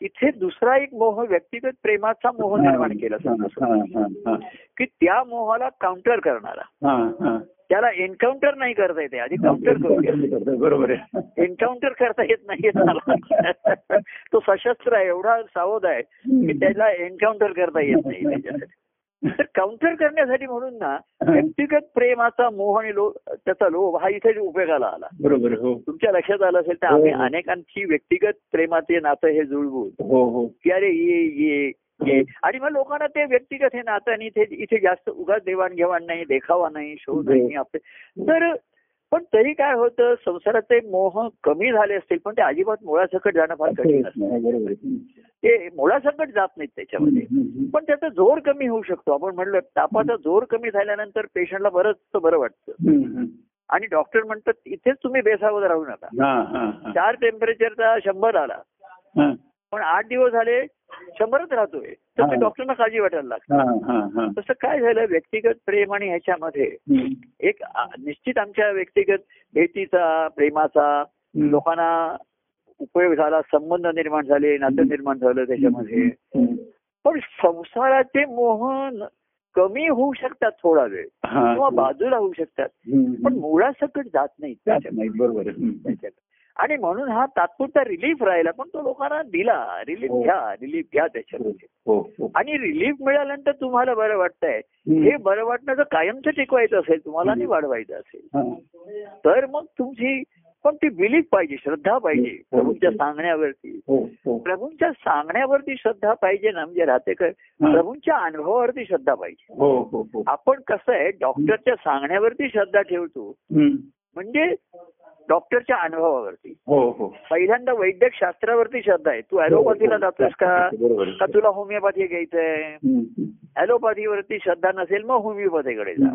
इथे दुसरा एक मोह व्यक्तिगत प्रेमाचा मोह निर्माण केला हा. हा, हा. की त्या मोहाला काउंटर करणारा हा, हा. त्याला एन्काउंटर नाही करता येते आधी काउंटर करू बरोबर आहे एन्काउंटर करता येत त्याला *laughs* तो सशस्त्र आहे एवढा सावध आहे की त्याला एन्काउंटर करता येत नाही त्याच्यासाठी *laughs* काउंटर करण्यासाठी म्हणून ना व्यक्तिगत प्रेमाचा मोह आणि लो त्याचा लोभ हा इथे उपयोगाला आला. बरोबर हो. तुमच्या लक्षात आलं असेल तर हो, आम्ही हो. अनेकांची व्यक्तिगत प्रेमाचे नातं हे जुळवून की अरे ये ये ये. आणि मग लोकांना ते व्यक्तिगत हे नातं आणि इथे जास्त उगाच देवाणघेवाण नाही देखावा नाही शोध हो. नाही आपले. तर पण तरी काय होतं संसाराचे मोह कमी झाले असतील पण ते अजिबात मुळासकट जाणं फार कठीण असतं हो. ते मुळासकट जात नाहीत त्याच्यामध्ये. पण त्याचा जोर कमी होऊ शकतो. आपण म्हणलं तापाचा जोर कमी झाल्यानंतर पेशंटला बरंच बरं वाटतं. आणि डॉक्टर म्हणतात इथेच तुम्ही बेसावत राहू नका. चार टेम्परेचरचा शंभर आला. पण आठ दिवस झाले शंभरच राहतोय. तर ते हा. डॉक्टरना काळजी वाटायला लागते हा, हा, हा. तसं काय झालं व्यक्तिगत प्रेम आणि ह्याच्यामध्ये एक निश्चित आमच्या व्यक्तिगत भेटीचा प्रेमाचा. लोकांना उपयोग झाला संबंध निर्माण झाले नातं निर्माण झालं त्याच्यामध्ये. पण संसाराचे मोहन कमी होऊ शकतात थोडा वेळ हा. किंवा बाजूला होऊ शकतात पण. मुळासकट जात जात त्याच्यात. नाही बरोबर. आणि म्हणून हा तात्पुरता रिलीफ राहिला पण तो लोकांना दिला. रिलीफ हो. घ्या रिलीफ घ्या त्याच्यामध्ये. हो हो आणि रिलीफ मिळाल्यानंतर तुम्हाला बरं वाटतंय. हे बरं वाटणं जर कायमचं टिकवायचं असेल तुम्हाला आणि वाढवायचं असेल. तर मग तुमची पण ती बिलीफ पाहिजे श्रद्धा पाहिजे. प्रभूंच्या सांगण्यावरती. प्रभूंच्या सांगण्यावरती श्रद्धा पाहिजे ना म्हणजे राहते काय हा. प्रभूंच्या अनुभवावरती श्रद्धा पाहिजे. आपण कसं आहे डॉक्टरच्या सांगण्यावरती श्रद्धा ठेवतो. म्हणजे डॉक्टरच्या अनुभवावरती. हो हो. पहिल्यांदा वैद्यक शास्त्रावरती श्रद्धा आहे. तू ऍलोपॅथीला जातोस का? बरोबर आहे. का तुला होमिओपॅथी घ्यायचंय? हम्म. ऍलोपॅथीवरती श्रद्धा नसेल मग होमिओपॅथीकडे जा.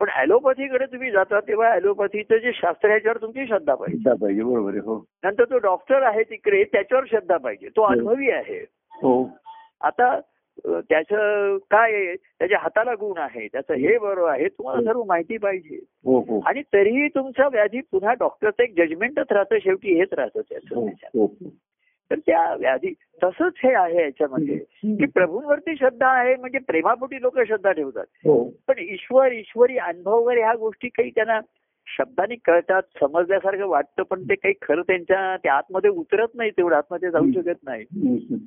पण ऍलोपॅथीकडे तुम्ही जाता तेव्हा ऍलोपॅथीचं जे शास्त्र आहे याच्यावर तुमची श्रद्धा पाहिजे. पाहिजे बरोबर हो. नंतर तो डॉक्टर आहे तिकडे त्याच्यावर श्रद्धा पाहिजे. तो हो. अनुभवी आहे. हो. आता त्याचं काय आहे? त्याच्या हाताला गुण आहे. त्याचं हे बरोबर आहे. तुम्हाला सर्व माहिती पाहिजे. हो हो. आणि तरीही तुमचा व्याधी पुन्हा डॉक्टरचं एक जजमेंटच राहतं. शेवटी हेच राहतं हो त्याचं हो. तर त्या व्याधी तसंच हे आहे याच्यामध्ये. की प्रभूंवरती श्रद्धा आहे म्हणजे प्रेमापोटी लोक श्रद्धा ठेवतात. हो. पण ईश्वर ईश्वरी अनुभव वगैरे ह्या गोष्टी काही त्यांना शब्दांनी कळतात समजल्यासारखं वाटतं पण ते काही खरं त्यांच्या त्या आतमध्ये उतरत नाही तेवढं आतमध्ये जाऊ शकत नाही.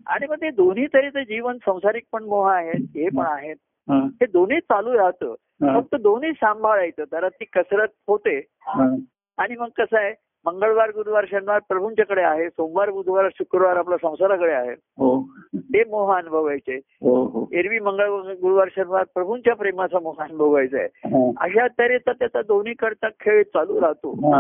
आणि मग ते दोन्ही तऱ्हेचं जीवन संसारिक पण मोह आहेत हे पण आहेत. हा, दोन्ही चालू राहतं. फक्त दोन्ही सांभाळायचं जरा ती कसरत होते. आणि मग कसं आहे मंगळवार गुरुवार शनिवार प्रभूंच्याकडे आहे. सोमवार बुधवार शुक्रवार आपल्या संसाराकडे आहे. हो. ते मोह अनुभवायचे. हो हो. एरवी मंगळवार गुरुवार शनिवार प्रभूंच्या प्रेमाचा मोह अनुभवायचा आहे. अशा तऱ्हेचा त्याचा दोन्हीकडचा खेळ चालू राहतो.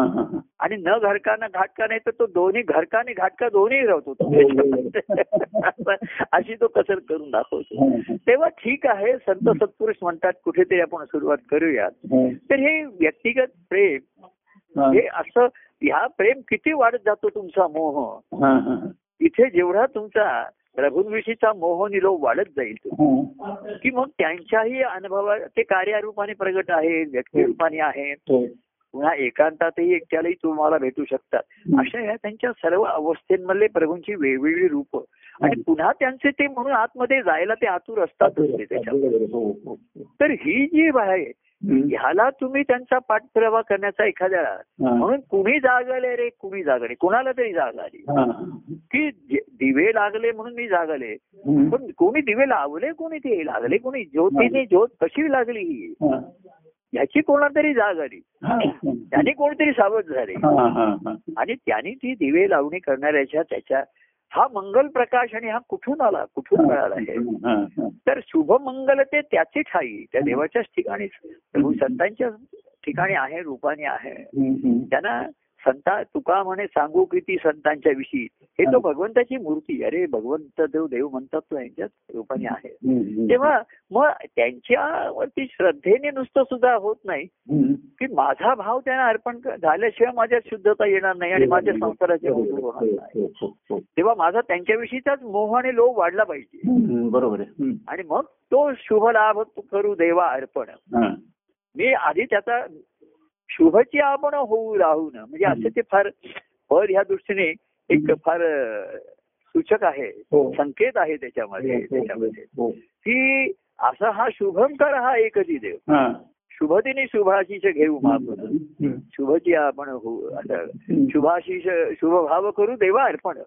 आणि न घरकानं घाटका नाही तर तो दोन्ही घरका आणि घाटका दोन्ही राहतो. *laughs* अशी तो कसर करून दाखवतो. तेव्हा ठीक आहे संत सत्पुरुष म्हणतात कुठेतरी आपण सुरुवात करूयात. तर हे व्यक्तिगत प्रेम हे असं ह्या प्रेम किती वाढत जातो तुमचा मोह हा, हा, इथे जेवढा तुमचा प्रभूंविषयीचा मोह निलोप वाढत जाईल हा. की मग त्यांच्याही अनुभवा ते कार्यारूपाने प्रगट आहेत व्यक्तिरूपाने आहेत हो. पुन्हा एकांतातही एकट्यालाही तुम्हाला भेटू शकतात अशा ह्या त्यांच्या सर्व अवस्थेंमधले प्रभूंची वेगवेगळी रूप आणि पुन्हा त्यांचे ते म्हणून आतमध्ये जायला ते आतुर असतातच ते त्याच्यात बरोबर आहे. हो, हो, हो. तर ही जी आहे. ह्याला तुम्ही त्यांचा पाठपुरावा करण्याचा एखाद्याला हा. म्हणून कुणी जागले रे कुणी जागले कुणाला तरी जाग आली. की दिवे लागले म्हणून मी जागले. पण कोणी दिवे लावले कोणी ते लागले कोणी ज्योतीने ज्योत कशी लागली ही हा. ह्याची कोणा तरी जाग आली. त्याने कोणतरी सावध झाले. आणि त्यांनी ती दिवे लावणी करणाऱ्याच्या त्याच्या हा मंगल प्रकाश आणि हा कुठून आला? कुठून मिळाला आहे. तर शुभ मंगल ते त्याची ठाई त्या देवाच्याच ठिकाणी प्रभू संतांच्या ठिकाणी आहे रूपाने आहे. त्यांना संता तुका म्हणे सांगू किती संतांच्या विषयी. हे तो भगवंताची मूर्ती अरे भगवंत देव देव म्हणतात तो यांच्याच रूपाने आहे. तेव्हा मग त्यांच्यावरती श्रद्धेने नुसतं सुद्धा होत नाही. की माझा भाव त्यांना अर्पण झाल्याशिवाय माझ्यात शुद्धता येणार नाही आणि माझ्या संसाराचे होणार नाही हो, हो, हो. तेव्हा माझा त्यांच्याविषयीचाच मोह आणि लोभ वाढला पाहिजे बरोबर आहे. आणि मग तो शुभ लाभ करू देवा अर्पण. मी आधी त्याचा शुभची आपण होऊ राहू न म्हणजे असे ते फार पद ह्या दृष्टीने एक फार सूचक आहे हो. संकेत आहे त्याच्यामध्ये त्याच्यामध्ये हो. की असा हा शुभंकर हा एकची देव हा. शुभदिनी शुभाशीष घेऊ हम्म. शुभची आपण. शुभाशीष शुभभाव करू देवा अर्पण.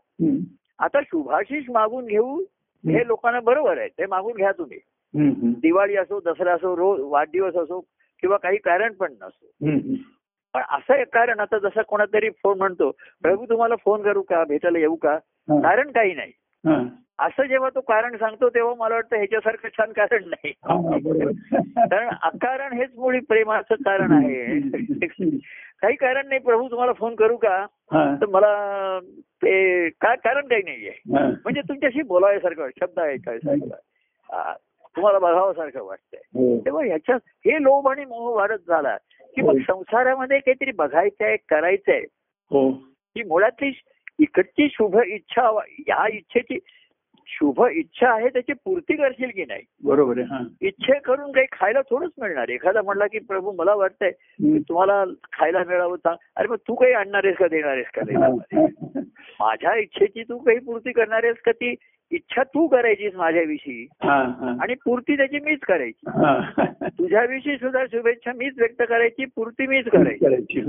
आता शुभाशीष मागून घेऊ हे लोकांना बरोबर आहे ते मागून घ्या तुम्ही. दिवाळी असो दसरा असो रोज वाढदिवस असो किंवा काही कारण पण नसो. पण असं एक कारण आता जसं कोणातरी फोन म्हणतो प्रभू तुम्हाला फोन करू का? भेटायला येऊ का. कारण काही नाही. असं जेव्हा तो कारण सांगतो तेव्हा मला वाटतं ह्याच्यासारखं छान कारण नाही. *laughs* कारण अकारण हेच मुळी प्रेमाचं कारण आहे. काही कारण नाही प्रभू तुम्हाला फोन करू का. तर मला ते काय कारण काही नाहीये. म्हणजे तुमच्याशी बोलायसारखं वाटतं, शब्द ऐकायसारखं तुम्हाला बघावंसारखं वाटतंय. हो. तेव्हा ह्याच्यात हे लोभ आणि मोह वाढत झाला. की मग हो. संसारामध्ये काहीतरी बघायचंय करायचंय. हो. ही मुळातली इकडची शुभ इच्छा या इच्छेची शुभ इच्छा आहे त्याची पूर्ती करशील की नाही? बरोबर हा. इच्छे करून काही खायला थोडंच मिळणार. एखादा म्हणला की प्रभू मला वाटतंय तुम्हाला खायला मिळावं चांग अरे मग तू काही आणणार आहेस का देणार आहेस का. माझ्या इच्छेची तू काही पूर्ती करणार आहेस का ती इच्छा तू करायचीस माझ्याविषयी. आणि पूर्ती त्याची मीच करायची हा. तुझ्याविषयी सुद्धा शुभेच्छा मीच व्यक्त करायची पूर्ती मीच करायची.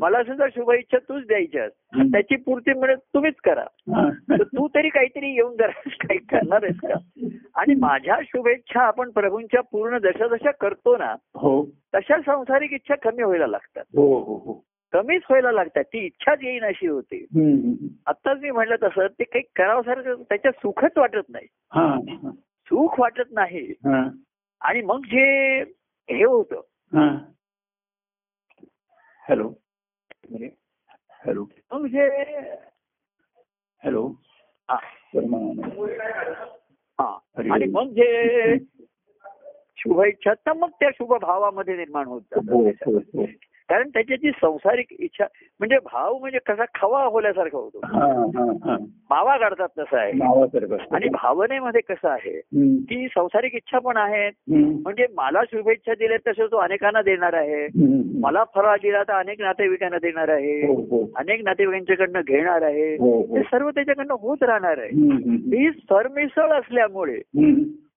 मला सुद्धा शुभ इच्छा तूच द्यायच्यास हम्म. त्याची पूर्ती मिळत तुम्हीच करा. तर तू तरी काहीतरी येऊन जरा *laughs* काही करणार आहेस का आणि माझ्या शुभेच्छा आपण प्रभूंच्या पूर्ण जशा जशा करतो ना हो तशा संसारिक इच्छा कमी व्हायला लागतात हो हो कमीच व्हायला लागतात. ती इच्छाच येईन अशी होते. आत्ताच मी म्हटलं तसं ते काही करावंसारखं त्याच्यात सुखच वाटत नाही. सुख वाटत नाही. हा. आणि मग जे हे होतं. हा. हॅलो. हॅलो. मग जे हॅलो. हा. आणि मग जे शुभ इच्छा तर मग त्या शुभ भावामध्ये निर्माण होत जातात. कारण त्याच्याची संसारिक इच्छा म्हणजे भाव म्हणजे कसा खवा होल्यासारखा होतो हा, हा, हा. मावा काढतात तसं आहे. आणि भावनेमध्ये कसं आहे की संसारिक इच्छा पण आहेत म्हणजे मला शुभेच्छा दिल्या तसं तो अनेकांना देणार आहे. मला फराळ दिला तर अनेक नातेवाईकांना देणार आहे हो, हो. अनेक नातेवाईकांच्याकडनं घेणार आहे हो, हो. सर्व त्याच्याकडनं होत राहणार आहे. ही सरमिसळ असल्यामुळे.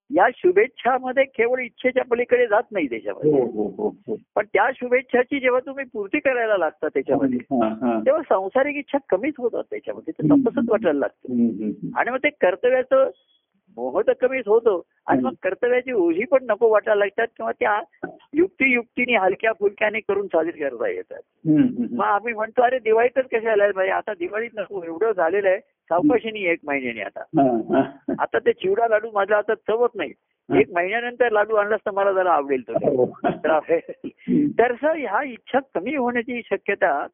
या शुभेच्छामध्ये केवळ इच्छेच्या पलीकडे जात नाही त्याच्यामध्ये हो, हो, हो. पण त्या शुभेच्छाची जेव्हा तुम्ही पूर्ती करायला लागता त्याच्यामध्ये. तेव्हा संसारिक इच्छा कमीच होतात त्याच्यामध्ये ते तपसच वाटायला लागतं. आणि मग ते कर्तव्याचं मोह तर कमीच होतो. आणि मग कर्तव्याची ओझी पण नको वाटायला लागतात किंवा त्या युक्ती युक्तीने हलक्या फुलक्याने करून साजरी करता येतात. मग आम्ही म्हणतो अरे दिवाळीतच कशा आल्या पाहिजे आता दिवाळीत नको एवढं झालेलं आहे. सावकाशीने एक महिन्याने आता. आता ते चिवडा लाडू माझा आता चवत नाही. एक महिन्यानंतर लाडू आणलास तर मला जरा आवडेल तो. हो. तर सर ह्या इच्छा कमी होण्याची शक्यता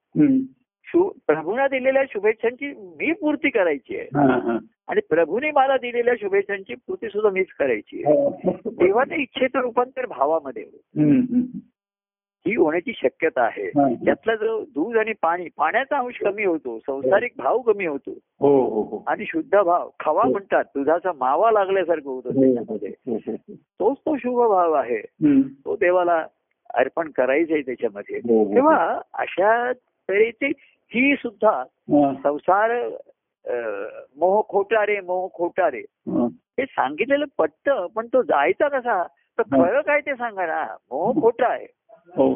प्रभूंना दिलेल्या शुभेच्छांची मी पूर्ती करायची आहे हा, हा. आणि प्रभूने मला दिलेल्या शुभेच्छांची पूर्ती सुद्धा मीच करायची आहे हो. तेव्हा ते इच्छेचं रूपांतर भावामध्ये. ही होण्याची शक्यता आहे हा. त्यातला जो दूध आणि पाणी पाण्याचा अंश कमी होतो संसारिक भाव कमी होतो हो हो हो आणि शुद्ध भाव खवा म्हणतात दुधाचा मावा लागल्यासारखं होतं त्याच्यामध्ये हो, हो, हो. तोच तो शुभ भाव आहे. तो देवाला अर्पण करायचंय त्याच्यामध्ये हो, हो. तेव्हा अशा तऱ्हेची ही सुद्धा हा, संसार मोह खोटा रे मोह खोटा रे. हा. हे सांगितलेलं पटतं पण तो जायचा कसा? तर खरं काय ते सांगा ना? मोह खोटा आहे. हो.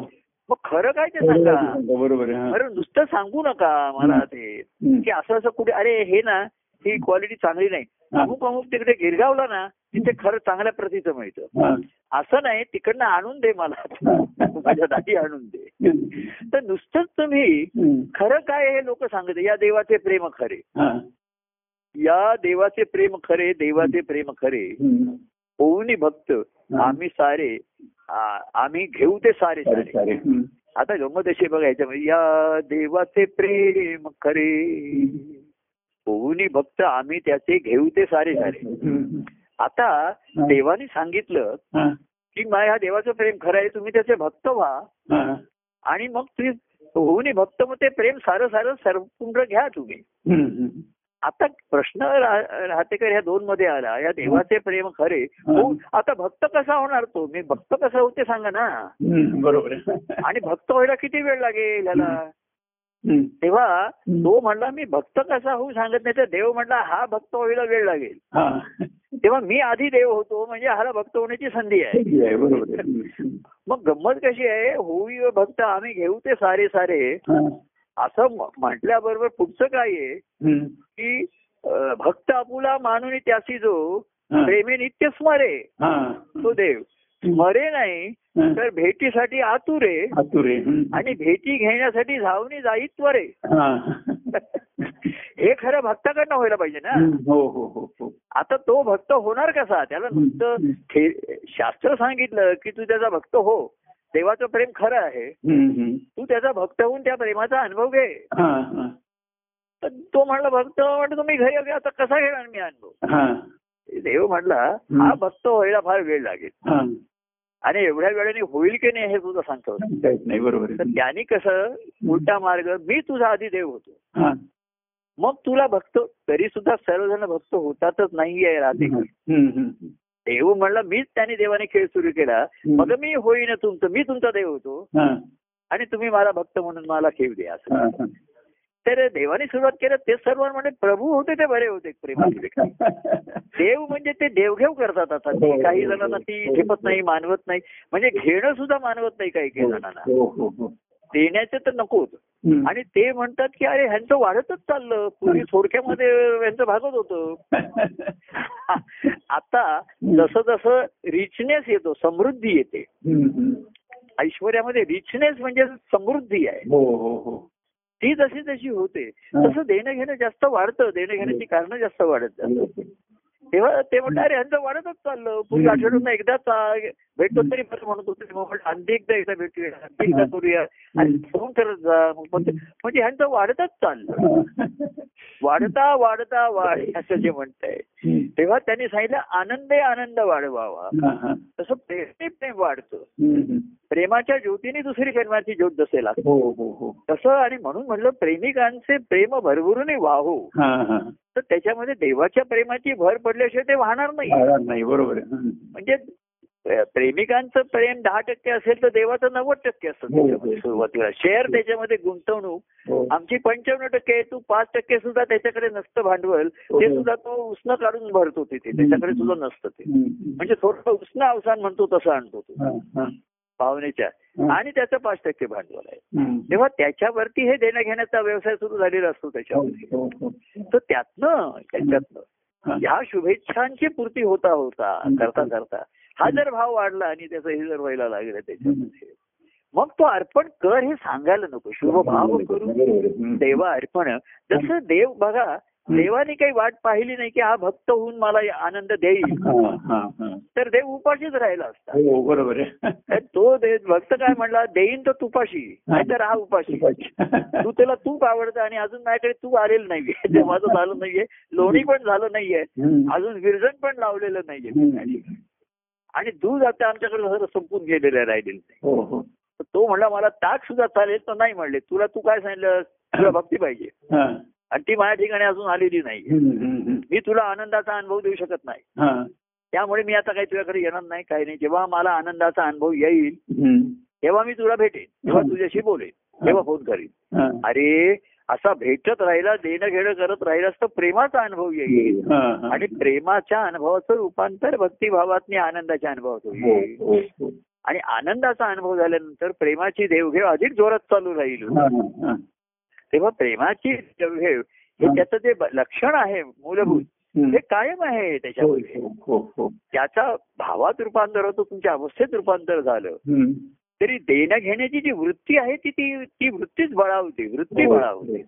मग खरं काय ते सांगा? बरोबर हा. बरं नुसतं सांगू नका मला ते. की असं असं कुठे अरे हे ना ही क्वालिटी चांगली नाही. हा. अमुक अमुक तिकडे गिरगावला ना तिथे खरं चांगल्या प्रतीचं मिळतं. असं नाही तिकडनं आणून दे मला. माझ्या दाटी आणून दे. तर नुसतंच तुम्ही. खरं काय हे लोक सांगते या देवाचे प्रेम खरे. या देवाचे प्रेम खरे देवाचे प्रेम खरे. होऊनी भक्त आम्ही सारे आम्ही घेऊ ते सारे सारे. आता गंमत अशी बघा याच्यामध्ये या देवाचे प्रेम खरे. होऊनी भक्त आम्ही त्याचे घेऊ ते सारे सारे. आता देवाने सांगितलं. की माझ्या देवाचं प्रेम खरं आहे तुम्ही त्याचे भक्त व्हा. आणि मग तुम्ही होऊनी भक्त मग ते प्रेम सारं सारं सर्वपूर्ण घ्या तुम्ही. आता प्रश्न राहतेकर ह्या दोन मध्ये आला या देवाचे प्रेम खरे हो आता भक्त कसा होणार तो मी भक्त कसा होते सांगा ना. बरोबर आणि भक्त व्हायला किती वेळ लागेल ह्याला. तेव्हा तो म्हणला मी भक्त कसा होऊ सांगत नाही तर देव म्हणला हा भक्त व्हायला वेळ लागेल हा. तेव्हा मी आधी देव होतो म्हणजे ह्याला भक्त होण्याची संधी आहे. मग गंमत कशी आहे होई व भक्त आम्ही घेऊ ते सारे सारे हा. असं म्हटल्याबरोबर पुढचं काय आहे. की भक्त आपुला मानुनी त्यासी जो हा. प्रेमे नित्य स्मरे हा. तो देव स्मरे नाही. तर भेटीसाठी आतुरे आतुरे. आणि भेटी घेण्यासाठी धावणी जाई त्वरे हा. खरं भक्ताकडनं व्हायला पाहिजे ना हं. हो हो हो आता तो भक्त होणार कसा त्याला नुसतं शास्त्र सांगितलं की तू त्याचा भक्त हो देवाचं प्रेम खरं आहे. तू त्याचा भक्त होऊन त्या प्रेमाचा अनुभव घे. तर तो म्हणला भक्त म्हणतो तुम्ही घरी आता कसा घेणार मी अनुभव. देव म्हणला हा भक्त व्हायला फार वेळ लागेल. आणि एवढ्या वेळाने होईल की नाही हे तुझं सांगतो नाही बरोबर तर. त्यांनी कसं उलटा मार्ग मी तुझा आधी देव होतो. मग तुला भक्त तरी सुद्धा सर्वजण भक्त होतातच नाहीये हं, हं. देव म्हणला मीच त्याने देवाने खेळ सुरू केला मग मी होईन तुमचं मी तुमचा देव होतो. आणि तुम्ही मला भक्त म्हणून मला खेळ द्या असं. तर देवाने सुरुवात केलं ते सर्व म्हणजे प्रभू होते ते बरे होते प्रेमाचे *laughs* देव म्हणजे ते देवघेव करतात आता. हो, हो, काही हो, जणांना ती ठेपत हो. नाही मानवत नाही. म्हणजे घेणं सुद्धा मानवत नाही काही काही जणांना. देण्याचं तर नकोच. आणि ते म्हणतात की अरे ह्यांचं वाढतच चाललं. पूर्वी थोडक्यामध्ये ह्यांचं भागत होतं. *laughs* आता जसं जसं रिचनेस येतो समृद्धी येते. ऐश्वर्यामध्ये रिचनेस म्हणजे समृद्धी आहे. ती जशी जशी होते तसं देणं घेणं जास्त वाढतं. देणं घेण्याची कारणं जास्त वाढत जातात. तेव्हा ते म्हणतात अरे ह्यांचं वाढतच चाललं. पूर्वी. आठवड्यातून एकदाच आ, भेटतो तरी बरं म्हणत होते मग आणखी एकदा एकदा भेटूया आणखी एकदा करूया. आणि फोन करत जा. मग म्हणते, म्हणजे ह्यांचं वाढतच चाललं. वाढता वाढता वाढ असं जे म्हणताय. तेव्हा त्यांनी सांगितलं आनंदे आनंद वाढवावा. तसं प्रेम प्रेम वाढतं. प्रेमाच्या ज्योतीने दुसरी प्रेमाची ज्योत जसे लागते हो हो हो. तसं आणि म्हणून म्हटलं प्रेमिकांचे प्रेम भरभरून वाहो. तर त्याच्यामध्ये देवाच्या प्रेमाची भर पडल्याशिवाय ते वाहणार नाही बरोबर हं. म्हणजे प्रेमिकांचं प्रेम दहा टक्के असेल तर देवाचं नव्वद टक्के असतं हो, हो. त्याच्यामध्ये सुरुवातीला शेअर त्याच्यामध्ये गुंतवणूक हो. आमची पंच्याण्णव टक्के तू पाच टक्के सुद्धा त्याच्याकडे नसतं भांडवल ते हो. सुद्धा तो उसनं काढून भरतो तिथे त्याच्याकडे सुद्धा नसतं ते हं, हं. म्हणजे थोडं उसनं अवसान म्हणतो तसं आणतो तो हा, हा. भावनेच्या हा. आणि त्याचं पाच टक्के भांडवल आहे हं. तेव्हा त्याच्यावरती हे देण्या घेण्याचा व्यवसाय सुरू झालेला असतो हो, त्याच्यामध्ये हो, हो. तर त्यातनं त्याच्यातनं हा. ह्या शुभेच्छांची पूर्ती होता होता. करता करता हा जर भाव वाढला आणि त्याचं हे जर व्हायला लागलं त्याच्यामध्ये. मग तो अर्पण कर हे सांगायला नको शुभ भाव करून. हं. देवा अर्पण जसं देव बघा देवाने काही वाट पाहिली नाही की हा भक्त होऊन मला आनंद देईल. हा, हा, हा. तर देव उपाशीच राहिला असता. हो बरोबर तो दे- भक्त काय म्हणला देईन तर तुपाशी नाहीतर हा उपाशी. तू त्याला तूप आवडतं आणि अजून माझ्याकडे तूप आलेलं नाहीये. ते माझं झालं नाहीये. लोणी पण झालं नाहीये. अजून विरजण पण लावलेलं नाहीये. आणि दूध आता आमच्याकडे संपून गेलेलं आहे राहिलेलं नाही हो. हो तो म्हणला मला ताक सुद्धा चालेल. तर नाही म्हणले तुला तू काय सांगितलं तुला भक्ती पाहिजे. आणि ती माझ्या ठिकाणी अजून आलेली नाही. मी तुला आनंदाचा अनुभव देऊ शकत नाही. त्यामुळे मी आता काही तुझ्याकडे येणार नाही काही नाही जेव्हा मला आनंदाचा अनुभव येईल. तेव्हा मी तुला भेटेन तेव्हा तुझ्याशी बोलेन तेव्हा फोन करीन. अरे असा भेटत राहिला देणं घेणं करत राहिलास तर प्रेमाचा अनुभव येईल. आणि प्रेमाच्या अनुभवाचं रूपांतर भक्तिभावात आनंदाच्या अनुभवात होईल हो, हो. आणि आनंदाचा अनुभव झाल्यानंतर प्रेमाची देवघेव अधिक जोरात चालू राहील. तेव्हा प्रेमाची हे. त्याचं जे लक्षण आहे मूलभूत हं. कायम आहे त्याच्यामध्ये हो, हो, हो. त्याचा भावात रूपांतर होतं तुमच्या अवस्थेत रूपांतर झालं. तरी देण्या घेण्याची जी वृत्ती आहे ती ती ती वृत्तीच बळावते वृत्ती बळावते.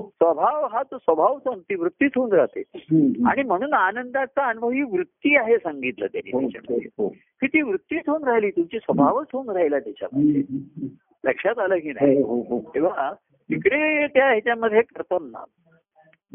स्वभाव हा तो स्वभाव ती वृत्तीच होऊन राहते. आणि म्हणून आनंदाचा अनुभव ही वृत्ती आहे सांगितलं त्यांनी त्याच्यामध्ये. की ती वृत्तीच होऊन राहिली तुमची स्वभावच होऊन राहिला त्याच्यामध्ये लक्षात आलं की. नाही. तेव्हा तिकडे त्या ह्याच्यामध्ये करताना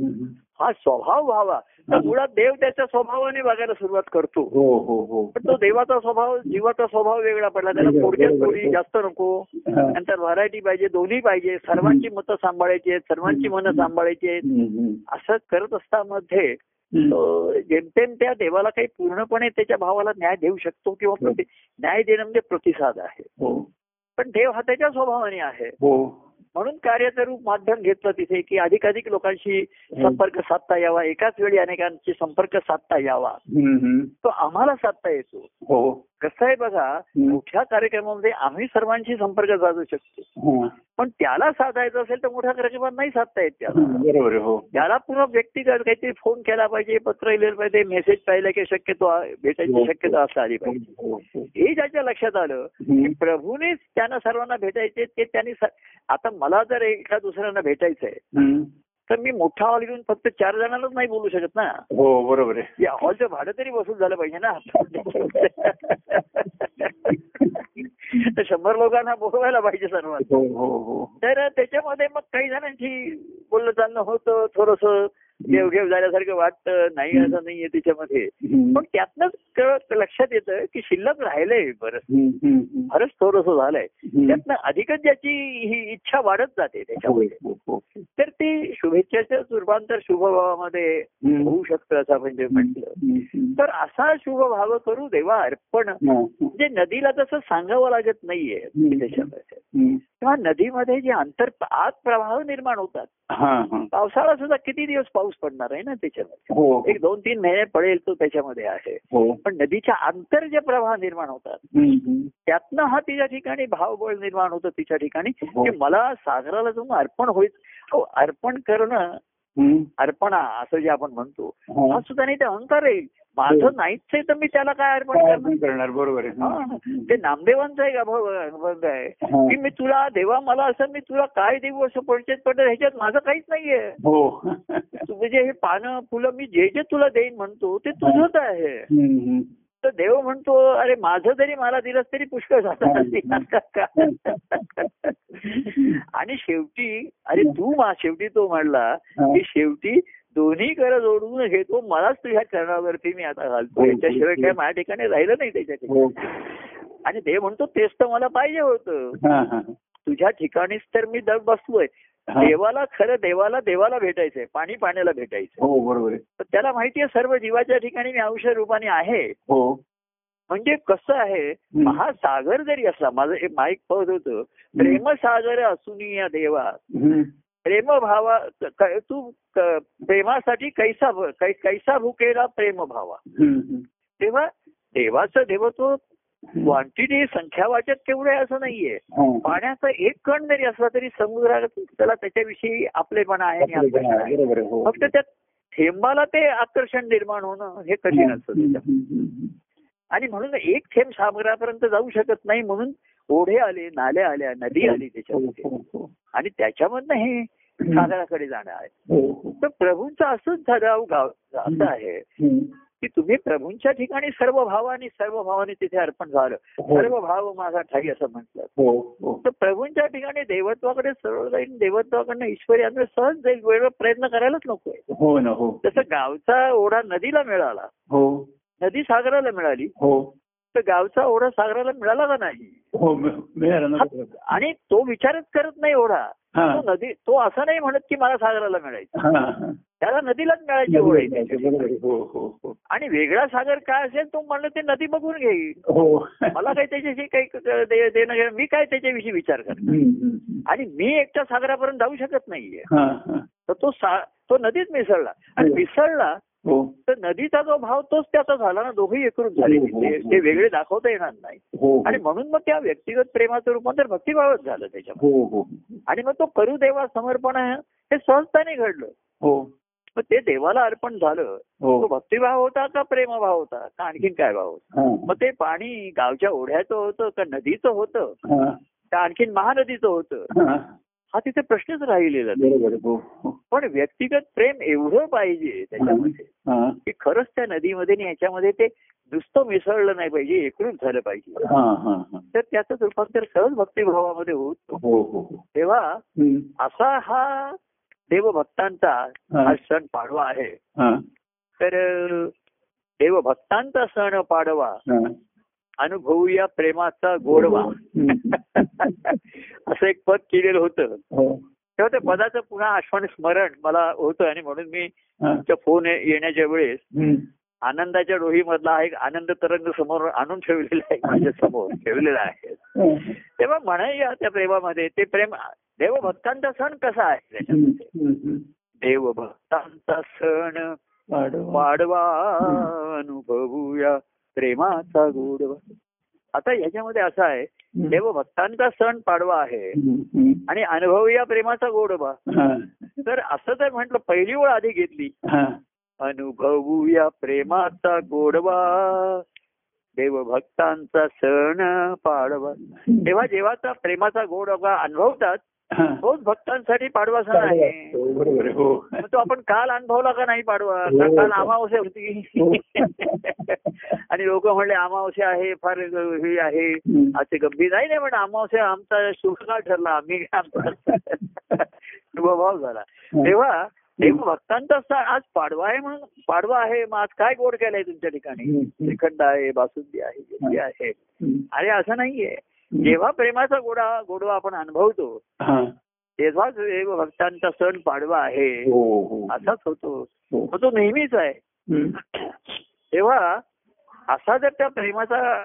हं, स्वभाव व्हावा. तर मुळात देव त्याच्या स्वभावाने बघायला सुरुवात करतो. हो हो हो. पण तो देवाचा स्वभाव जीवाचा स्वभाव वेगळा पडला. त्याला थोडक्यात. थोडी जास्त नको. नंतर व्हरायटी पाहिजे दोन्ही पाहिजे. सर्वांची मतं सांभाळायची आहेत सर्वांची मनं सांभाळायची आहेत. असं करत असतामध्ये जेमतेम त्या देवाला काही पूर्णपणे त्याच्या भावाला न्याय देऊ शकतो किंवा न्याय देणं म्हणजे प्रतिसाद आहे. पण देव हा त्याच्या स्वभावाने आहे. म्हणून कार्याचं रूप माध्यम घेतलं तिथे की अधिकाधिक लोकांशी संपर्क साधता यावा एकाच वेळी अनेकांशी संपर्क साधता यावा. तो आम्हाला साधता येतो हो कसं आहे बघा मोठ्या कार्यक्रमामध्ये आम्ही सर्वांशी संपर्क साधू शकतो हा. पण त्याला साधायचं असेल तर मोठ्या कार्यक्रमात नाही साधता येत त्याला बरोबर हो त्याला पुन्हा व्यक्तिगत काहीतरी फोन केला पाहिजे पत्र लिहिलं पाहिजे मेसेज पाहिलं की शक्यतो भेटायची शक्यता असं आली पाहिजे हो, हो. हे ज्याच्या लक्षात आलं. की प्रभूनेच त्यांना सर्वांना भेटायचे ते त्यांनी आता मला जर एका दुसऱ्यांना भेटायचं आहे हम्म. तर मी मोठा हॉल घेऊन फक्त चार जणांनाच नाही बोलू शकत ना. हो बरोबर आहे. या हॉलचं भाडं तरी वसूल झालं पाहिजे ना. तर शंभर लोकांना बोलवायला पाहिजे सर्वांना. हो हो हो. तर त्याच्यामध्ये मग काही जणांची बोलणं चालणं होतं थोडस घेव झाल्यासारखं वाटतं नाही असं नाहीये त्याच्यामध्ये. पण त्यातनंच लक्षात येतं की शिल्लक राहिलंय बरंच हम्म. बरंच थोडस झालंय. त्यातनं अधिकच ज्याची ही इच्छा वाढत जाते हो, त्याच्यामध्ये हो, हो. तर ते शुभेच्छाचं रूपांतर शुभभावामध्ये. होऊ शकतं असं म्हणजे म्हटलं. तर असा शुभभाव करू देवा अर्पण हा, हा. म्हणजे नदीला तसं सांगावं लागत नाहीये. त्याच्यामध्ये. तेव्हा नदीमध्ये जे अंतर आत प्रवाह निर्माण होतात हा, हा. पावसाळा सुद्धा किती दिवस पाऊस पडणार आहे ना त्याच्यामध्ये हो एक दोन तीन महिने पडेल तो त्याच्यामध्ये आहे हो पण नदीच्या अंतर जे प्रवाह निर्माण होतात. त्यातनं हा तिच्या ठिकाणी भावबळ निर्माण होतं तिच्या ठिकाणी हो. की मला सागराला जाऊन अर्पण होईल हो अर्पण करणं. अर्पणा असं जे आपण म्हणतो हा. हा सुद्धा नाही ते अहंकार आहे. माझं नाहीच आहे तर मी त्याला काय अर्पण करणार? बरोबर आहे. हा. ते नामदेवांचं एक अभंग आहे. हा. की मी तुला देवा मला असं मी तुला काय देऊ असं पडते पडत ह्याच्यात माझं काहीच नाहीये. हो. तुझे जे हे पानं फुलं मी जे जे तुला देईन म्हणतो ते तुझंच आहे. तर देव म्हणतो अरे माझं जरी मला दिलंस तरी पुष्कळ झालं. *laughs* आणि शेवटी अरे तू मा शेवटी तो म्हणला की शेवटी दोन्ही कर जोडून घेतो मलाच तुझ्या चरणावरती मी आता घालतो. हो, याच्याशिवाय हो. काय माझ्या ठिकाणी राहिलं नाही त्याच्या ठिकाणी हो. आणि देव म्हणतो तेच तर मला पाहिजे होतं. हा, हा. तुझ्या ठिकाणीच तर मी दग बसलोय. हा. देवाला खरं देवाला देवाला भेटायचंय पाणी पाण्याला भेटायचं हो बरोबर तर त्याला माहितीये सर्व जीवाच्या ठिकाणी मी औषध रूपाने आहे. हो. म्हणजे कसं आहे हा सागर जरी असला माझं एक माईक पद होतं प्रेमसागर असून या देवा हम्म. प्रेमभावा क- तू प्रेमासाठी कैसा कैसा भुकेला प्रेम भावा. तेव्हा देवाचं देवत्व क्वांटिटी संख्यावाचक आहे असं नाहीये. हा. पाण्याचा एक कण जरी असला तरी समुद्रात त्याला त्याच्याविषयी आपलेपणा आहे आणि आकर्षण आहे. आहे. हो. फक्त त्या थेंबाला ते आकर्षण निर्माण होणं हे कठीण असतं आणि म्हणून एक थेंब सागरापर्यंत जाऊ शकत नाही म्हणून ओढे आले नाल्या आल्या नदी आली हम्म. त्याच्यामध्ये. हो, हो, आणि त्याच्यामधनं हे सागराकडे जाणं आहे. हो, हो. तर प्रभूंचं असंच झालं गाव असं आहे. की तुम्ही प्रभूंच्या ठिकाणी सर्व भावाने सर्व भावाने तिथे अर्पण झालं. हो. सर्व भाव माझा ठाई असं म्हटलं. हो हो. तर प्रभूंच्या ठिकाणी देवत्वाकडे सरळ जाईल देवत्वाकडनं ईश्वरी यांना सहज जाईल वेळ प्रयत्न करायलाच नकोय हो ना हो. जसं गावचा ओढा नदीला मिळाला. हो. नदी सागराला मिळाली. हो. तर गावचा ओढा सागराला मिळाला का नाही? आणि तो विचारच करत नाही ओढा. तो नदी तो असं नाही म्हणत की मला सागराला मिळायचं. त्याला नदीलाच मिळायची आहे. हो हो हो आणि वेगळा सागर काय असेल तो म्हणलं ते नदी बघून घेईल हो मला काही त्याच्याशी काही देणं घेणं मी काय त्याच्याविषयी विचार करतो. आणि मी एकट्या सागरापर्यंत जाऊ शकत नाहीये हा, हा. तर तो सा- तो नदीत मिसळला आणि. मिसळला तर नदीचा जो भाव तोच त्याचा झाला ना दोघेही एकरूप झाले. हो, हो, ते हो. ते वेगळे दाखवता येणार नाही. हो आणि म्हणून मग त्या व्यक्तिगत प्रेमाचं रूपांतर भक्तिभावच झालं त्याच्यामध्ये. हो हो. आणि मग तो करू देवा समर्पण आहे हे सहजताने घडलं. हो. मग ते देवाला अर्पण झालं तो हो भक्तिभाव होता का प्रेमभाव होता? का आणखीन काय भाव होता? हा, मग ते पाणी गावच्या ओढ्याचं होतं का नदीचं होतं? हा, का आणखीन महानदीचं होतं? हा. तिथे प्रश्नच राहिलेला. हो हो पण व्यक्तिगत प्रेम एवढं पाहिजे त्याच्यामध्ये हा, की खरंच त्या नदीमध्ये आणि याच्यामध्ये ते नुसतं मिसळलं नाही पाहिजे एकरूप झालं पाहिजे हा, हा, हा. तर त्याचं रूपांतर सहज भक्तिभावामध्ये होत हो तेव्हा. असा हा देवभक्तांचा हा. हा सण पाडवा आहे हा, तर देवभक्तांचा सण पाडवा हा. अनुभवूया प्रेमाचा गोडवा. *laughs* असं एक पद केलेलं होतं हो तेव्हा त्या पदाचं पुन्हा आठवण स्मरण मला होतं आणि म्हणून मी हा. तुमचा फोन येण्याच्या वेळेस. आनंदाच्या डोहीमधला हा एक आनंद तरंग समोर आणून ठेवलेला आहे माझ्यासमोर ठेवलेला आहे. तेव्हा म्हणूया त्या प्रेमामध्ये ते प्रेम देवभक्तांचा सण कसा आहे त्याच्यामध्ये. देवभक्तांचा सण. पाडवा अनुभवूया प्रेमाचा गोडवा आता ह्याच्यामध्ये असं आहे हं. देवभक्तांचा सण पाडवा आहे. आणि अनुभवूया प्रेमाचा गोडवा हं. तर असं जर म्हटलं पहिली ओळ आधी घेतली हं. अनुभवूया प्रेमाचा गोडवा देवभक्तांचा सण पाडवा तेव्हा जेव्हा प्रेमाचा गोडवा अनुभवतात. *coughs* तोच भक्तांसाठी पाडवा सण आहे. हो. हो. तो आपण काल अनुभवला का नाही पाडवा? हो. काल अमावस्या होती. *laughs* आणि लोक म्हणले अमावस्या आहे फार हे आहे. असे गंभीर नाही नाही पण अमावस्या आमचा शुभ काळ ठरला. आम्ही शुभभाव *laughs* झाला. तेव्हा तेव्हा भक्तांचा सण आज पाडवा आहे म्हणून पाडवा आहे मग आज काय गोड केलंय तुमच्या ठिकाणी. श्रीखंड आहे बासुंदी आहे आहे. अरे असं नाहीये. जेव्हा प्रेमाचा गोडा गोडवा आपण अनुभवतो. तेव्हाच भक्तांचा सण पाडवा आहे. हो हो. असाच होतो. हो. मग तो नेहमीच आहे. तेव्हा असा जर त्या प्रेमाचा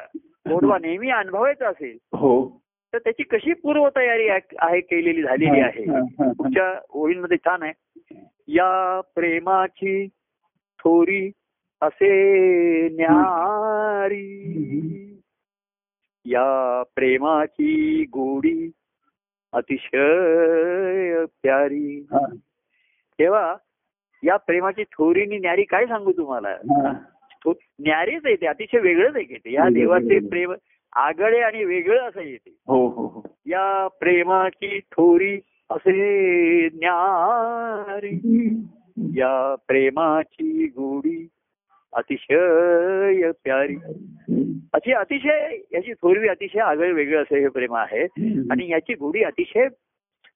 गोडवा नेहमी अनुभवायचा असेल हो. तर त्याची कशी पूर्वतयारी आहे आहे केलेली झालेली आहे. पुढच्या ओळींमध्ये छान आहे. या प्रेमाची थोरी असे न्यारी. या प्रेमाची गोडी अतिशय प्यारी. तेव्हा या प्रेमाची थोरीनी न्यारी काय सांगू तुम्हाला? न्यारीच येते अतिशय वेगळंच आहे ते या देवाचे प्रेम आगळे आणि वेगळं असं येते. हो हो हो. या प्रेमाची थोरी असे न्यारी. या प्रेमाची गोडी अतिशय प्यारी. अशी अतिशय याची थोरवी अतिशय आगळे वेगळं असं हे प्रेम आहे. आणि याची गोडी अतिशय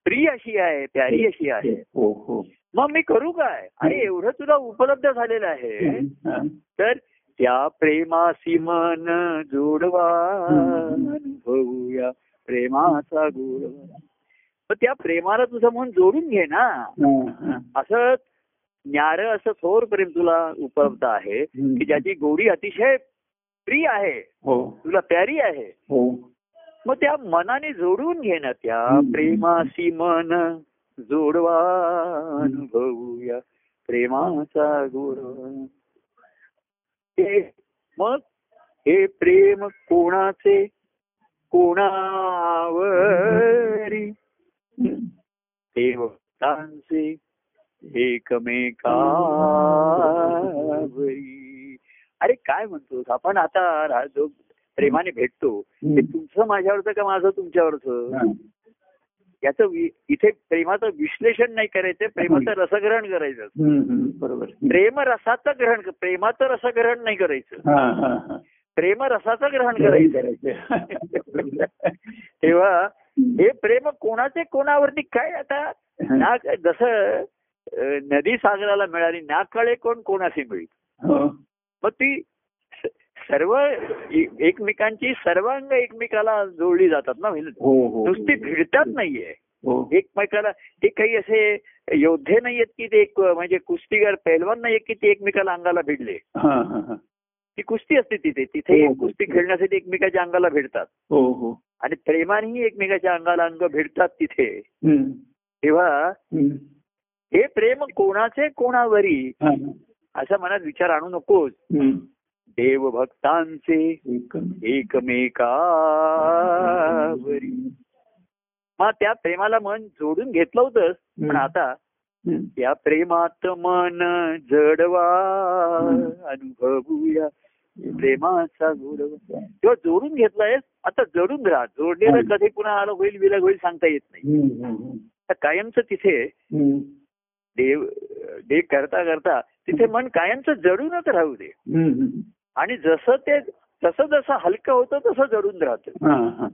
प्रिय अशी आहे प्यारी अशी आहे. हो हो. मग मी करू काय? अरे एवढं तुला उपलब्ध झालेलं आहे. तर त्या प्रेमासी मन जोडवा. अनुभवूया प्रेमाचा गोडवा मग त्या प्रेमाला तुझं मन जोडून घे ना. असं न्यार असं थोर प्रेम तुला उपलब्ध आहे की ज्याची गोडी अतिशय प्रिय आहे हो. तुला प्यारी आहे. हो. मग त्या मनाने जोडून घे ना त्या. प्रेमासी मन जोडवा अनुभवूया प्रेमाचा गोडवा हे मग हे प्रेम कोणाचे? कोणावरी? देवतांचे. एकमेकावरी. अरे काय म्हणतोस? आपण आता जो प्रेमाने भेटतो ते तुमचं माझ्यावरचं का माझं तुमच्यावरचं. याचं इथे प्रेमाचं विश्लेषण नाही करायचं प्रेमाचं रसग्रहण करायचं. बरोबर. प्रेम रसाचं ग्रहण प्रेमाचं रसग्रहण नाही करायचं. प्रेम रसाचं ग्रहण करायचं. *laughs* तेव्हा हे प्रेम कोणाचे कोणावरती? काय आता? ना जसं नदी सागराला मिळाली ना कळे कोण कोणाशी मिळी हो. मग ती सर्व एकमेकांची सर्वांग एकमेकाला जोडली जातात ना हो हो नुसती भिडतात नाहीये. एकमेकाला ते काही असे योद्धे नाहीयेत की ते एक म्हणजे कुस्तीगार पहिलवान नाहीये की ते एकमेकाला अंगाला भिडले. ती कुस्ती असते तिथे तिथे. कुस्ती खेळण्यासाठी एकमेकाच्या अंगाला भिडतात. आणि प्रेमानेही एकमेकाच्या अंगाला अंग भिडतात तिथे. तेव्हा हं. प्रेम कोणाचे कोणावरी. असा मनात विचार आणू नकोस. देवभक्तांचे एक- एकमेकावरी. मग त्या प्रेमाला मन जोडून घेतलं होतंच पण. आता हं. या प्रेमात मन जडवा अनुभवूया. प्रेमाचा गोडवा किंवा जोडून घेतलंय आता जडून राहा. जोडलेलं कधी पुन्हा आलं होईल विलग होईल सांगता येत नाही. कायमचं तिथे. देव देव करता करता तिथे मन कायमचं जडूनच राहू दे. आणि जसं ते जसं जसं हलकं होतं तसं जडून राहतं.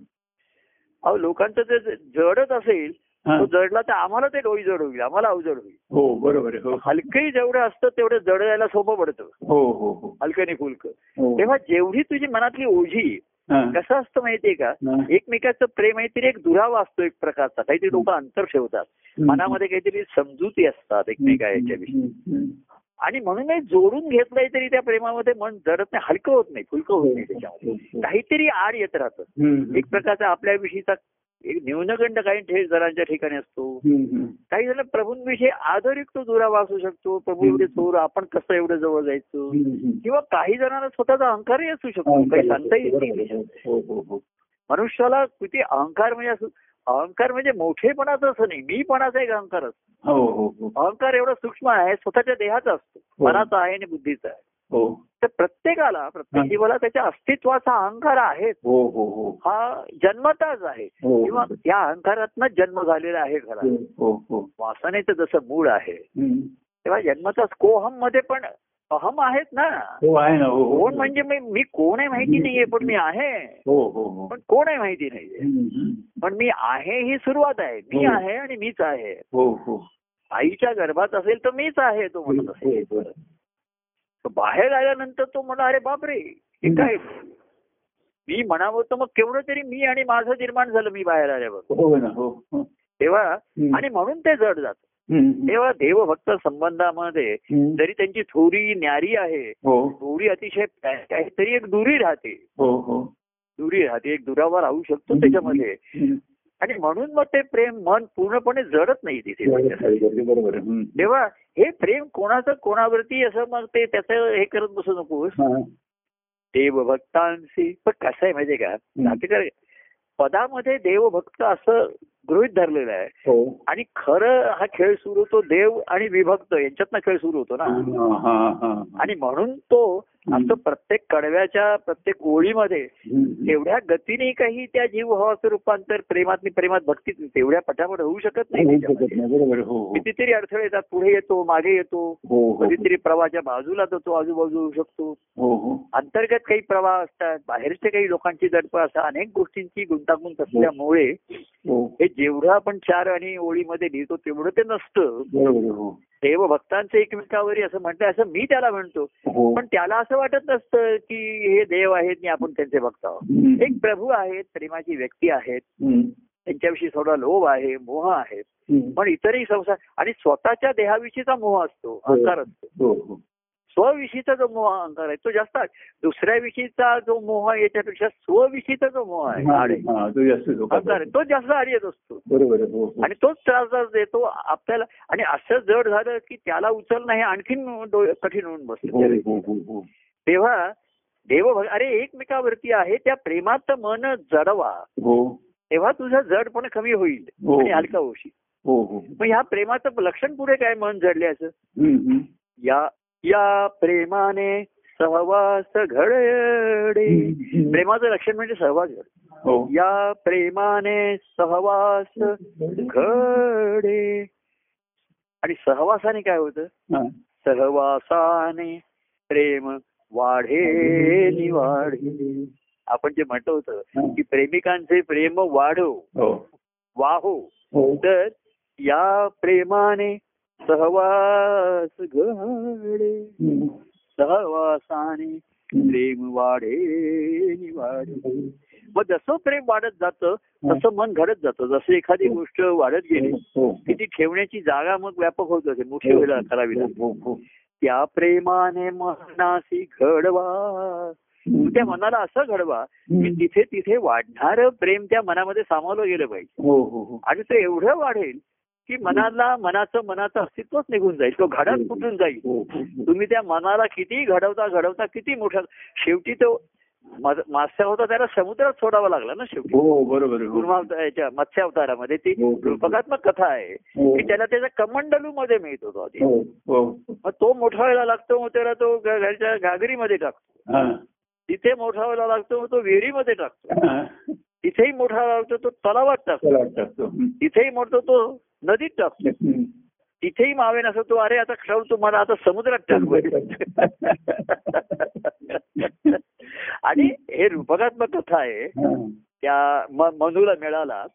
अहो लोकांचं ते जडत असेल. तो जडला तर आम्हाला ते डोई जड होईल आम्हाला अवजड होईल हो बरोबर हो हलकंही जेवढं असतं तेवढं जड यायला सोपं पडतं हो हो हलकं हो. तेव्हा जेवढी तुझी मनातली ओझी. कसं असतं माहितीये का? हां. एकमेकाचं प्रेम आहे तरी एक दुरावा असतो एक प्रकारचा. काहीतरी लोक अंतर ठेवतात. हं. मनामध्ये काहीतरी समजुती असतात एकमेका याच्याविषयी हं, हं. आणि म्हणूनच जोडून घेतलंय तरी त्या प्रेमामध्ये मन जडत नाही हलकं होत नाही फुलकं होत नाही त्याच्यामध्ये. काहीतरी आड येत राहतं. एक प्रकारचा आपल्याविषयीचा एक न्यूनगंड काही ठे जणांच्या ठिकाणी असतो. काही जण प्रभूंविषयी आदरिक तो दुरावा असू शकतो. प्रभू एवढे चोर आपण कसं एवढं जवळ जायचं. किंवा काही जणांना स्वतःचा अहंकारही असू शकतो. काही सांगता आहे. हो हो हो. मनुष्याला किती अहंकार म्हणजे असं अहंकार म्हणजे मोठेपणाचं असं नाही. मीपणाचा एक अहंकार असतो. अहंकार एवढा सूक्ष्म आहे स्वतःच्या देहाचा असतो. मनाचा आहे आणि बुद्धीचा आहे. तर प्रत्येकाला प्रत्येक हा. जीवाला त्याच्या अस्तित्वाचा अहंकार आहे हो हो हो. हा जन्मताच आहे. हो. किंवा या अहंकारातनं जन्म झालेला आहे खरा हो हो वासनेचं जसं मूळ आहे. तेव्हा जन्मताच कोहममध्ये पण अहम आहेत ना. हो हो हो. कोण म्हणजे मी कोण आहे माहिती नाहीये पण मी आहे. हो हो हो. पण कोण आहे माहिती नाहीये. पण मी आहे ही सुरुवात आहे. मी हो. आहे आणि मीच आहे. हो हो. आईच्या गर्भात असेल तर मीच आहे तो म्हणत असेल. हो, बाहेर आल्यानंतर तो म्हणा अरे बापरे हे काय मी म्हणावं तर मग केवढं तरी मी आणि माझं निर्माण झालं मी बाहेर आल्यावर हो हो हो. तेव्हा. आणि म्हणून ते जड जात. तेव्हा देवभक्त संबंधामध्ये. जरी त्यांची थोडी न्यारी आहे हो थोडी अतिशय काहीतरी एक दुरी राहते दुरी राहते एक दुरावा राहू शकतो त्याच्यामध्ये. आणि म्हणून मग ते प्रेम मन पूर्णपणे जडत नाही तिथे बरोबर. तेव्हा हे प्रेम कोणाचं कोणावरती असं मग ते त्याचं हे करत बसू नकोस. हा. देवभक्तांशी पण कसं आहे माहितीये का? नाटेकर पदामध्ये देवभक्त असं गृहित धरलेलं आहे. हो. आणि खरं हा खेळ सुरू होतो देव आणि विभक्त यांच्यातनं खेळ सुरू होतो ना. आणि म्हणून तो असं प्रत्येक कडव्याच्या प्रत्येक ओळीमध्ये. तेवढ्या गतीने काही त्या जीवभावाचं रूपांतर प्रेमात प्रेमात भक्तीत तेवढ्या पटापट होऊ शकत नाही. हो हो. कितीतरी अडथळे येतात पुढे येतो मागे येतो. हो कधीतरी प्रवाहाच्या बाजूला जातो आजूबाजू होऊ शकतो. अंतर्गत काही प्रवाह असतात बाहेरचे काही लोकांची दडपण असतात अनेक गोष्टींची गुंतागुंत असल्यामुळे हो. हे जेवढं आपण चार आणि ओळीमध्ये लिहितो तेवढं ते नसतं. हो देवभक्तांचं एकमेकावरी असं म्हणतं असं मी त्याला म्हणतो. हो. पण त्याला असं वाटत नसतं की हे देव आहेत आणि आपण त्यांचे भक्त आहोत. एक प्रभू आहेत प्रेमाची व्यक्ती आहेत. त्यांच्याविषयी थोडा लोभ आहे मोह आहे. पण इतरही संसार आणि स्वतःच्या देहाविषयीचा मोह असतो अहंकार असतो. हो हो. स्वविषयीचा जो मोह अहंकार आहे तो जास्त आहे. दुसऱ्याविषयीचा जो मोह आहे याच्यापेक्षा स्वविषयीचा जो मोह आहे अहंकार आहे, तो जास्त आड येत असतो. बरोबर. हो हो. आणि तोच त्रास देतो आपल्याला आणि असं जड झालं की त्याला उचलणं हे आणखीन कठीण होऊन बसलं हो तेव्हा देव अरे एकमेकावरती आहे त्या प्रेमात मन जडवा. तेव्हा तुझा जडपण कमी होईल. आणि हलका होशील. मग ह्या प्रेमाचं लक्षण पुढे काय मन जडल्याचं. या या प्रेमाने सहवास घडे. प्रेमाचं लक्षण म्हणजे सहवास घड हो. या प्रेमाने सहवास घडे. आणि सहवासाने काय होतं. सहवासाने प्रेम वाढे निवाढे. आपण जे म्हणतो होतं. की प्रेमिकांचे प्रेम वाढो हो. वाहो हो. तर या प्रेमाने सहवास घडे. सहवासाने प्रेम वाढे निवाढे. मग जसं प्रेम वाढत जातं तसं मन घडत जातं. जसं एखादी गोष्ट वाढत गेली हो की ती ठेवण्याची जागा मग व्यापक होत जाते मोठी व्हायला करावी हो हो. त्या प्रेमाने मनासी घडवा. त्या मनाला असं घडवा की तिथे तिथे वाढणारं प्रेम त्या मनामध्ये सामावलं गेलं पाहिजे. हो हो हो. आणि ते एवढं वाढेल की मनाला मनाचं मनाचं अस्तित्वच निघून जाईल तो घडत कुठून जाईल हो, हो, हो. तुम्ही त्या मनाला किती घडवता घडवता किती मोठा शेवटी तो मास्य होता त्याला समुद्रात सोडावा लागला ना शेवटी बरोबर याच्या मत्स्य अवतारामध्ये ती. रूपकात्मक कथा आहे. की त्याला त्याच्या कमंडलू मध्ये मिळत होता आधी मग तो मोठा व्हायला लागतो मग त्याला तो घरच्या घागरीमध्ये टाकतो. तिथे मोठा व्हायला लागतो मग तो विहिरीमध्ये टाकतो. तिथेही मोठा लागतो तो तलावात टाकतो. तिथेही मोठतो तो नदीत टाकतो. तिथेही मावे नसतो तो अरे आता खेळतो मला आता समुद्रात टाकू. आणि हे रूपकात्मक कथा आहे. हा. त्या मनूला मिळाला.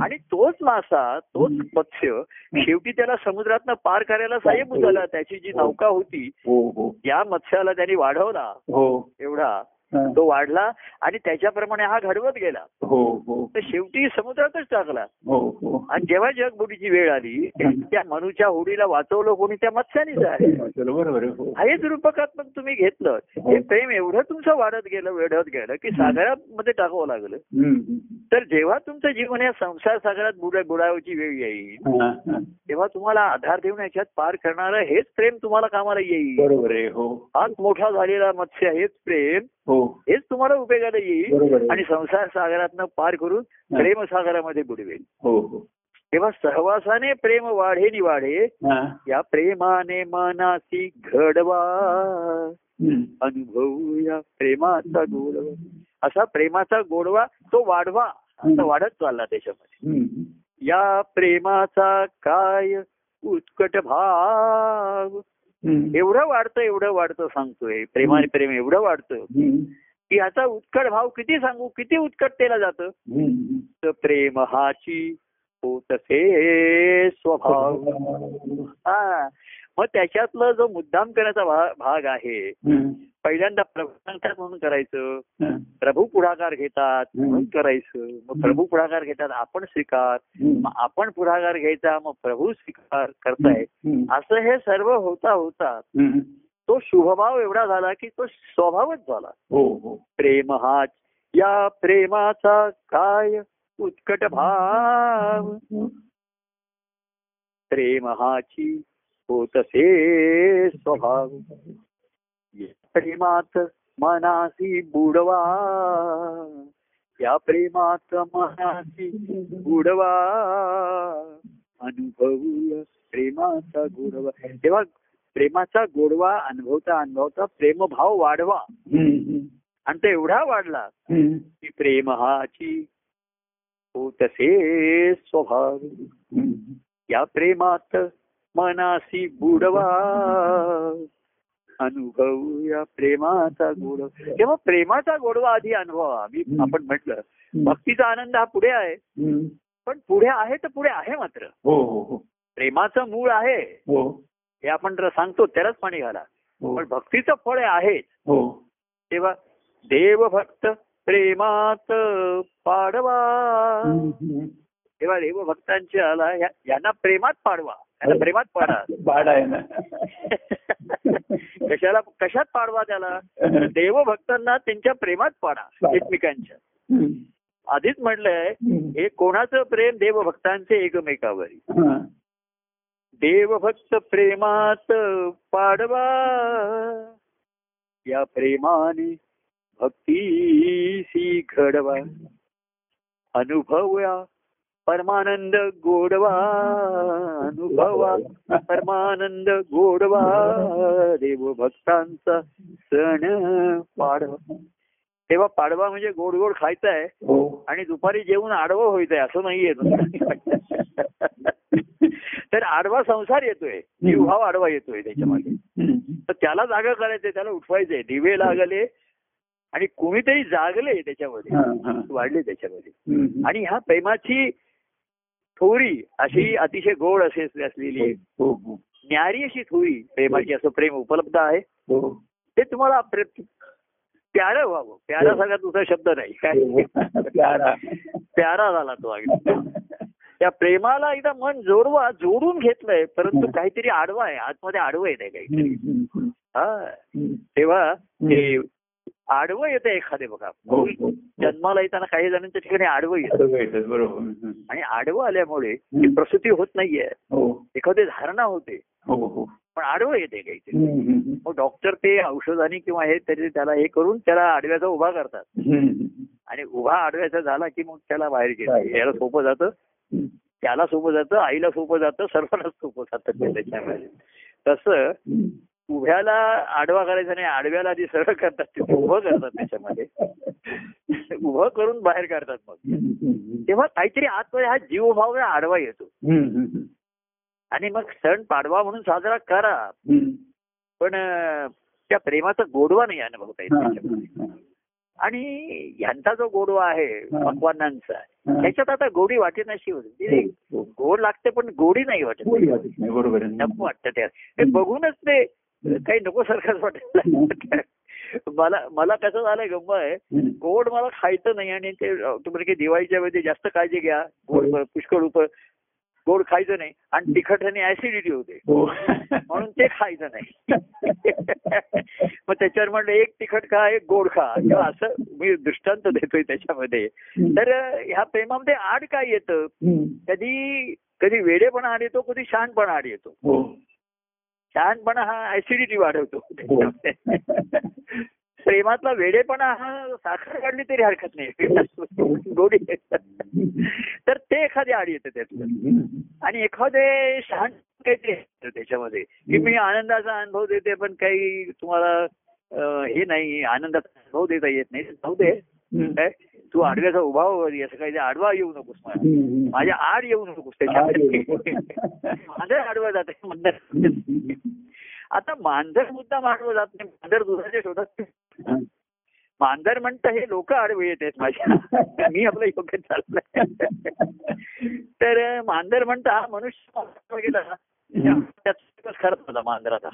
आणि तोच मासा तोच मत्स्य शेवटी त्याला समुद्रातनं पार करायला साहेब झाला त्याची जी नौका होती हो हो. त्या मत्स्याला त्यांनी वाढवला. हो. एवढा. हा. तो वाढला आणि त्याच्याप्रमाणे हा घडवत गेला. हो हो. तर शेवटी समुद्रातच टाकला. हो हो. आणि जेव्हा जगबुडीची वेळ आली त्या- मनुच्या होडीला वाचवलं कोणी त्या मत्स्यानीच आहे. बरोबर हेच रूपकात्मक तुम्ही घेतलं. हे. प्रेम एवढं तुमचं वाढत गेलं वेढत गेलं की सागरामध्ये टाकावं लागलं. तर जेव्हा तुमचं जीवन या संसार सागरात बुडा बुडावायची वेळ येईल. तेव्हा तुम्हाला आधार देऊन याच्यात पार करणारं हेच प्रेम तुम्हाला कामाला येईल. बरोबर आहे हो. आज मोठा झालेला मत्स्य हेच प्रेम. हो. हेच तुम्हाला उपयोगाला येईल. आणि संसार सागरातनं पार करून प्रेम सागरामध्ये बुडवेल हो हो तेव्हा सहवासाने प्रेम वाढे नि वाढे. या प्रेमाने मनासी घडवा हम्म. अनुभवूया प्रेमाचा गोडवा असा प्रेमाचा गोडवा तो वाढवा असं वाढत चालला त्याच्यामध्ये. या प्रेमाचा काय उत्कट भाव. एवढं वाढतं एवढं वाढतं सांगतोय. प्रेमाने प्रेम एवढं वाढतं. की आता उत्कट भाव किती सांगू किती उत्कटतेला जातं? प्रेम हाची होतसे स्वभाव. हा. मग त्याच्यातलं जो मुद्दाम करण्याचा भा- भाग आहे. पहिल्यांदा प्रभू म्हणून करायचं हा. प्रभू पुढाकार घेतात म्हणून. करायचं मग प्रभू पुढाकार घेतात आपण स्वीकार. मग आपण पुढाकार घ्यायचा मग प्रभू स्वीकार करताय. असं हे सर्व होता होता. तो शुभभाव एवढा झाला की तो स्वभावच झाला हो हो प्रेम हाच या प्रेमाचा काय उत्कट भाव प्रेम हाची होतसे स्वभाव। प्रेमात मनासी बुडवा। या प्रेमात मनासी बुडवा। अनुभवूया प्रेमाचा गोडवा। तेव्हा प्रेमाचा गोडवा अनुभवता अनुभवता प्रेमभाव वाढवा। आणि तो एवढा वाढला की प्रेम हाची हो तसे स्वभाव। या प्रेमात मनासी बुडवा. अनुभव या प्रेमाचा गोडवा. तेव्हा प्रेमाचा गोडवा आधी अनुभवा मी. आपण म्हटलं भक्तीचा आनंद हा पुढे आहे. पण पुढे आहे तर पुढे आहे मात्र. हो हो हो. प्रेमाचं मूळ आहे. हो. आपण जर सांगतो त्यालाच पाणी घाला. पण भक्तीचं फळ आहे. तेव्हा देव भक्त प्रेमात पाडवा. तेव्हा देवभक्तांच्या यांना प्रेमात पाडवा. यांना प्रेमात पाडा. बाड आहे ना. कशाला कशात पाडवा त्याला? देवभक्तांना त्यांच्या प्रेमात पाडा एकमेकांच्या. आधीच म्हटलंय. हे कोणाचं प्रेम? देवभक्तांचे एकमेकावरी. देवभक्त प्रेमात पाडवा. या प्रेमाने भक्तीसी घडवा. अनुभवया परमानंद गोडवा अनुभवा परमानंद गोडवा देवभक्तांचा सण पाडवा तेव्हा पाडवा म्हणजे गोड गोड खायचंय हो आणि दुपारी जेवून आडवं व्हायचंय असं नाहीये तर आडवा संसार येतोय जीवभाव आडवा येतोय त्याच्यामध्ये. तर त्याला जागा करायचंय त्याला उठवायचंय दिवे लागले आणि कोणीतरी जागले त्याच्यामध्ये. वाढले त्याच्यामध्ये. आणि ह्या प्रेमाची थोरी अशी अतिशय गोड असे असलेली हो हो न्यारी अशी थोरी प्रेमाची असं प्रेम उपलब्ध आहे. हो. ते तुम्हाला प्यारं व्हावं. प्यारा सगळ्यात दुसरा शब्द नाही. काय? प्यारा. प्यारा झाला तो अगदी. त्या प्रेमाला एकदा मन जोडवा जोडून घेतलंय परंतु काहीतरी आडवा आहे. आतमध्ये आडवं येत आहे काही हम्म, हम्म, हा. तेव्हा आडवं येतं एखादे बघा. हो, हो. जन्माला येताना काही जणांच्या ठिकाणी आडवं येतं. बरोबर. आणि आडवं आल्यामुळे ती प्रसूती होत नाहीये. हो. एखादी धारणा होते. पण आडवं येते हम्म, मग डॉक्टर ते औषधाने किंवा हे तरी त्याला हे करून त्याला आडव्याचा उभा करतात. आणि उभा आडव्याचा झाला की मग त्याला बाहेर घेतात. याला सोपं जातं. त्याला सोपं जातं आईला सोपं जातं सर्वांनाच सोपं जातं त्याच्यामध्ये. तसं. उभ्याला आडवा करायचं नाही आडव्याला आधी सरळ करतात ते उभं करतात त्याच्यामध्ये. *laughs* उभं करून बाहेर काढतात मग. तेव्हा काहीतरी आतमध्ये हा जीवभाव आडवा येतो. आणि मग सण पाडवा म्हणून साजरा करा. पण त्या प्रेमाचा गोडवा नाही अनुभवता येत आणि ह्यांचा जो गोडवा आहे. पक्वानांचा हा. त्याच्यात आता गोडी वाटेत नशी होती. ती हो, हो. गोड लागते पण गोडी नाही वाटत. बरोबर नको वाटतं त्या हे बघूनच ते काही नको सारखंच वाटायला. मला मला कसं झालंय गंम आहे. गोड मला खायचं नाही आणि ते तुम्ही की दिवाळीच्या वेळी जास्त काळजी घ्या. गोड हो. पुष्कळ होतं गोड खायचं नाही आणि तिखटाने ऍसिडिटी होते. हो. म्हणून ते खायचं नाही. मग त्याच्यावर म्हणलं एक तिखट खा एक गोड खा. किंवा असं मी दृष्टांत देतोय त्याच्यामध्ये. तर ह्या प्रेमामध्ये आड काय येतं. कधी कधी वेडेपणा आड येतो कधी शहाणपणा आड येतो. हो. शहाणपणा हा ऍसिडिटी वाढवतो. हो. *laughs* प्रेमातला वेडेपणा हा साखर काढली तरी हरकत नाही. *laughs* गोडी. तर ते एखादे आड येतं त्यातलं. आणि एखादे शहाण काहीतरी त्याच्यामध्ये. की मी आनंदाचा अनुभव देते पण काही तुम्हाला हे नाही आनंदाचा अनुभव देता येत नाही. जाऊ दे. काय तू आडव्याचा उभा हो असं काही आडवा येऊ नकोस मला. माझ्या आड येऊ नकोस नको. माझं आडवं जाते मंदर आता मांजर मुद्दा मांडवं जात नाही. मांजर दुधाच्या शोधात. मांजर म्हणतं हे लोक आडवे येत आहेत माझ्या. मी आपलं योग्य चाललंय. तर मांजर म्हणतं हा मनुष्य गेला खरंच होता मांजराचा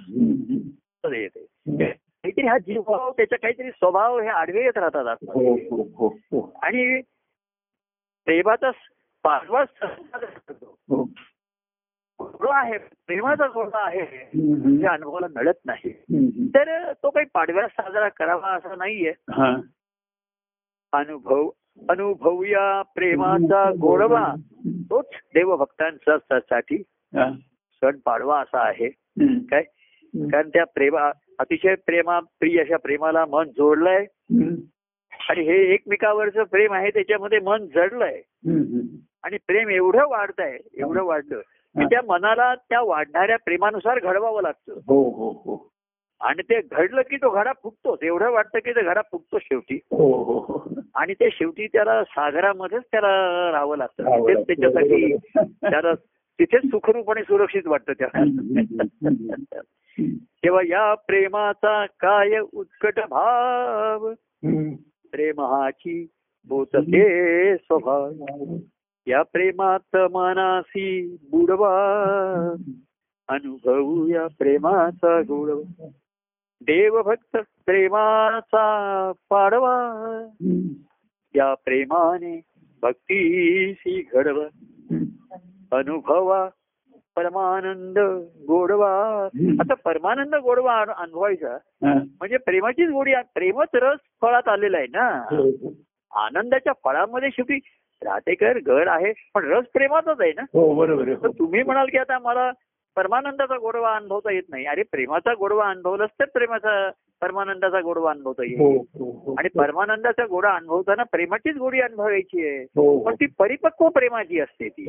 येते काहीतरी हा जीवभाव त्याचा काहीतरी स्वभाव हे आडवे येत राहतात हो. हो हो आणि प्रेमाचा पाचवा आहे प्रेमाचा गोडवा आहे. त्या अनुभवाला मिळत नाही. तर तो काही पाडव्या साजरा करावा असा नाहीये. हा. अनुभव अनुभवूया प्रेमाचा गोडवा. तोच देवभक्तांचा साठी. सण पाडवा असा आहे. काय? कारण त्या प्रेमा अतिशय प्रेमा प्रिय अशा प्रेमाला मन जोडलंय. आणि हे एकमेकावरचं प्रेम आहे त्याच्यामध्ये मन जडलंय. आणि प्रेम एवढं वाढतंय एवढं वाढलं की त्या मनाला त्या वाढणाऱ्या प्रेमानुसार घडवावं लागतं हो हो हो आणि ते घडलं की तो घडा फुटतोच एवढं वाटतं की ते घडा फुटतो शेवटी आणि ते शेवटी त्याला सागरामध्येच त्याला राहावं लागतं. त्याच्यासाठी. त्याला तिथेच सुखरूप आणि सुरक्षित वाटतं. त्याला तेव्हा या प्रेमाचा काय उत्कट भाव? हम्म. प्रेम हाची बोचते स्वभाव. या प्रेमात मनासी बुडवा. अनुभवू या प्रेमाचा गोडवा. देवभक्त प्रेमाचा पाडवा. या प्रेमाने भक्तीशी घडवा. अनुभवा परमानंद गोडवा. आता परमानंद गोडवा अनु- अनुभवायचा. म्हणजे प्रेमाचीच गोडी. प्रेमच रस फळात आलेला आहे ना. हो, हो. आनंदाच्या फळामध्ये शेवटी राहतेकर घर आहे पण रस प्रेमाचाच आहे ना. हो बरोबर. तर तुम्ही म्हणाल की आता मला परमानंदाचा गोडवा अनुभवता येत नाही. अरे प्रेमाचा गोडवा अनुभवलाच तर प्रेमाचा परमानंदाचा गोडवा अनुभवता येईल. आणि परमानंदाचा गोडा अनुभवताना प्रेमाचीच गोडी अनुभवायची आहे. पण ती परिपक्व प्रेमाची असते ती.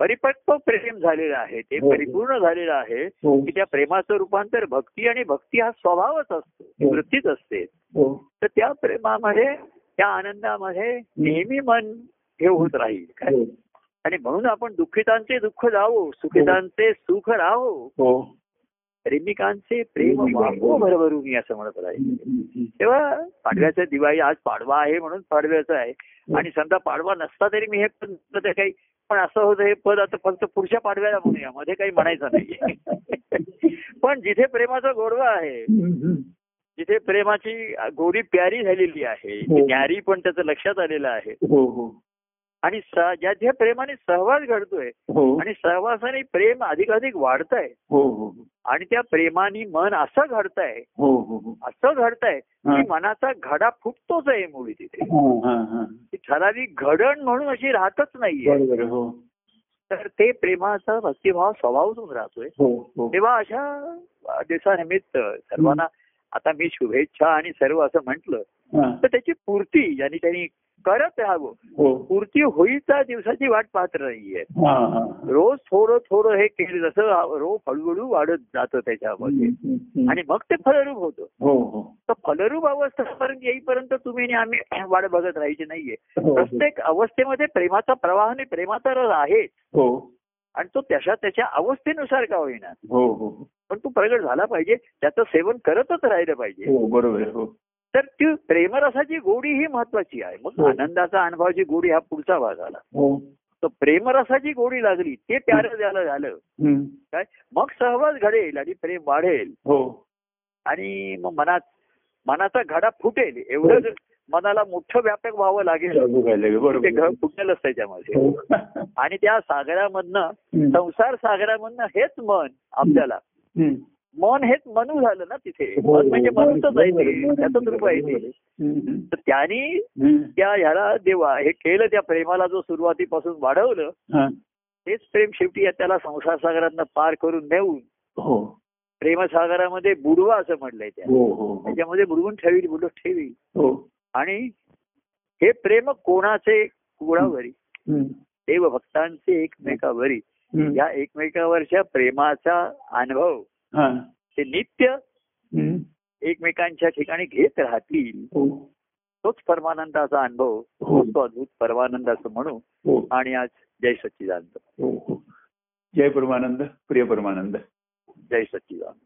परिपक्व प्रेम झालेलं आहे. ते हो. परिपूर्ण झालेलं आहे हो. की त्या प्रेमाचं रूपांतर भक्ती आणि भक्ती हा स्वभावच असतो. हो. वृत्तीच असते. हो. तर त्या प्रेमामध्ये त्या आनंदामध्ये नेहमी मन हे होत राहील. काय? हो. आणि म्हणून आपण दुःखितांचे दुःख जावो सुखितांचे सुख राहो. हो. प्रेमिकांचे प्रेम वाहो भरभरून असं म्हणत राहील. तेव्हा पाडव्याचं दिवाळी आज पाडवा आहे म्हणून पाडव्याचं आहे. आणि समजा पाडवा नसता तरी मी हे तर काही पण असं होतं हे पद आता फक्त पुढच्या पाडव्याला म्हणूया. मध्ये काही म्हणायचं नाही. *laughs* पण जिथे प्रेमाचा गोडवा आहे जिथे प्रेमाची गोडी प्यारी झालेली आहे हो. न्यारी पण त्याचं लक्षात आलेलं आहे. हो हो. आणि ज्या ज्या प्रेमाने सहवास घडतोय आणि सहवासाने प्रेम अधिकाधिक वाढतंय हो हो आणि त्या प्रेमाने मन असं घडतंय हो हो हो. असं घडतंय हा. की मनाचा घडा फुटतोच आहे मुळी तिथे. ठराविक घडण म्हणून अशी राहतच नाहीये. हो तर ते प्रेमाचा भक्तिभाव स्वभावतून राहतोय हो हो तेव्हा अशा दिवसानिमित्त सर्वांना आता मी शुभेच्छा आणि सर्व असं म्हटलं. तर त्याची पूर्ती ज्यांनी त्यांनी करत राहावं. हो. पूर्ती होईचा दिवसाची वाट पाहत नाहीये. रोज थोडं थोडं हे केलं जसं रोज हळूहळू वाढत जातं त्याच्यामध्ये. आणि मग ते फलरूप होतं. हो हो. तर फलरूप अवस्थेपर्यंत येईपर्यंत तुम्ही आणि आम्ही वाट बघत राहायची नाहीये. प्रत्येक अवस्थेमध्ये प्रेमाचा प्रवाह आणि प्रेमाचा रस आहे. हो. आणि तो त्याच्या त्याच्या अवस्थेनुसार का होईना. हो हो. पण तो प्रगट झाला पाहिजे. त्याचं सेवन करतच राहिलं पाहिजे. बरोबर तर ती प्रेमरसाची गोडी ही महत्वाची आहे. मग हो. आनंदाचा अनुभवाची गोडी हा पुढचा भाग आला. हो. तर प्रेमरसाची गोडी लागली ते प्यारं झालं झालं. काय? मग सहवास घडेल आणि प्रेम वाढेल. हो. आणि मग मनात मनाचा घडा फुटेल. एवढं मनाला मोठं व्यापक व्हावं लागेल. ते फुटेलच त्याच्यामध्ये. आणि त्या सागरामधनं. संसार सागरामधनं हेच मन आपल्याला. मन हेच मनू झालं ना तिथे हो, मन म्हणजे हो, मनूचच आहे ते त्याचंच रूप आहे ते. तर त्यांनी. त्या ह्याला देवा हे केलं त्या प्रेमाला जो सुरुवातीपासून वाढवलं. तेच प्रेम शेवटी त्याला संसार पार करून नेऊन हो प्रेमसागरामध्ये बुडवा असं म्हटलंय त्या. त्याच्यामध्ये बुडवून ठेवी बुडवून ठेवी आणि हे प्रेम कोणाचे कुणावरी हम्म. देव भक्तांचे एकमेकावरी. या एकमेकावरच्या प्रेमाचा अनुभव. ते नित्य. एकमेकांच्या ठिकाणी घेत राहतील. हो. तोच परमानंदाचा अनुभव हो. तो अद्भुत परमानंदाचं म्हणू हो. आणि आज जय सच्चिदानंद. जय परमानंद प्रिय परमानंद. जय सच्चिदानंद.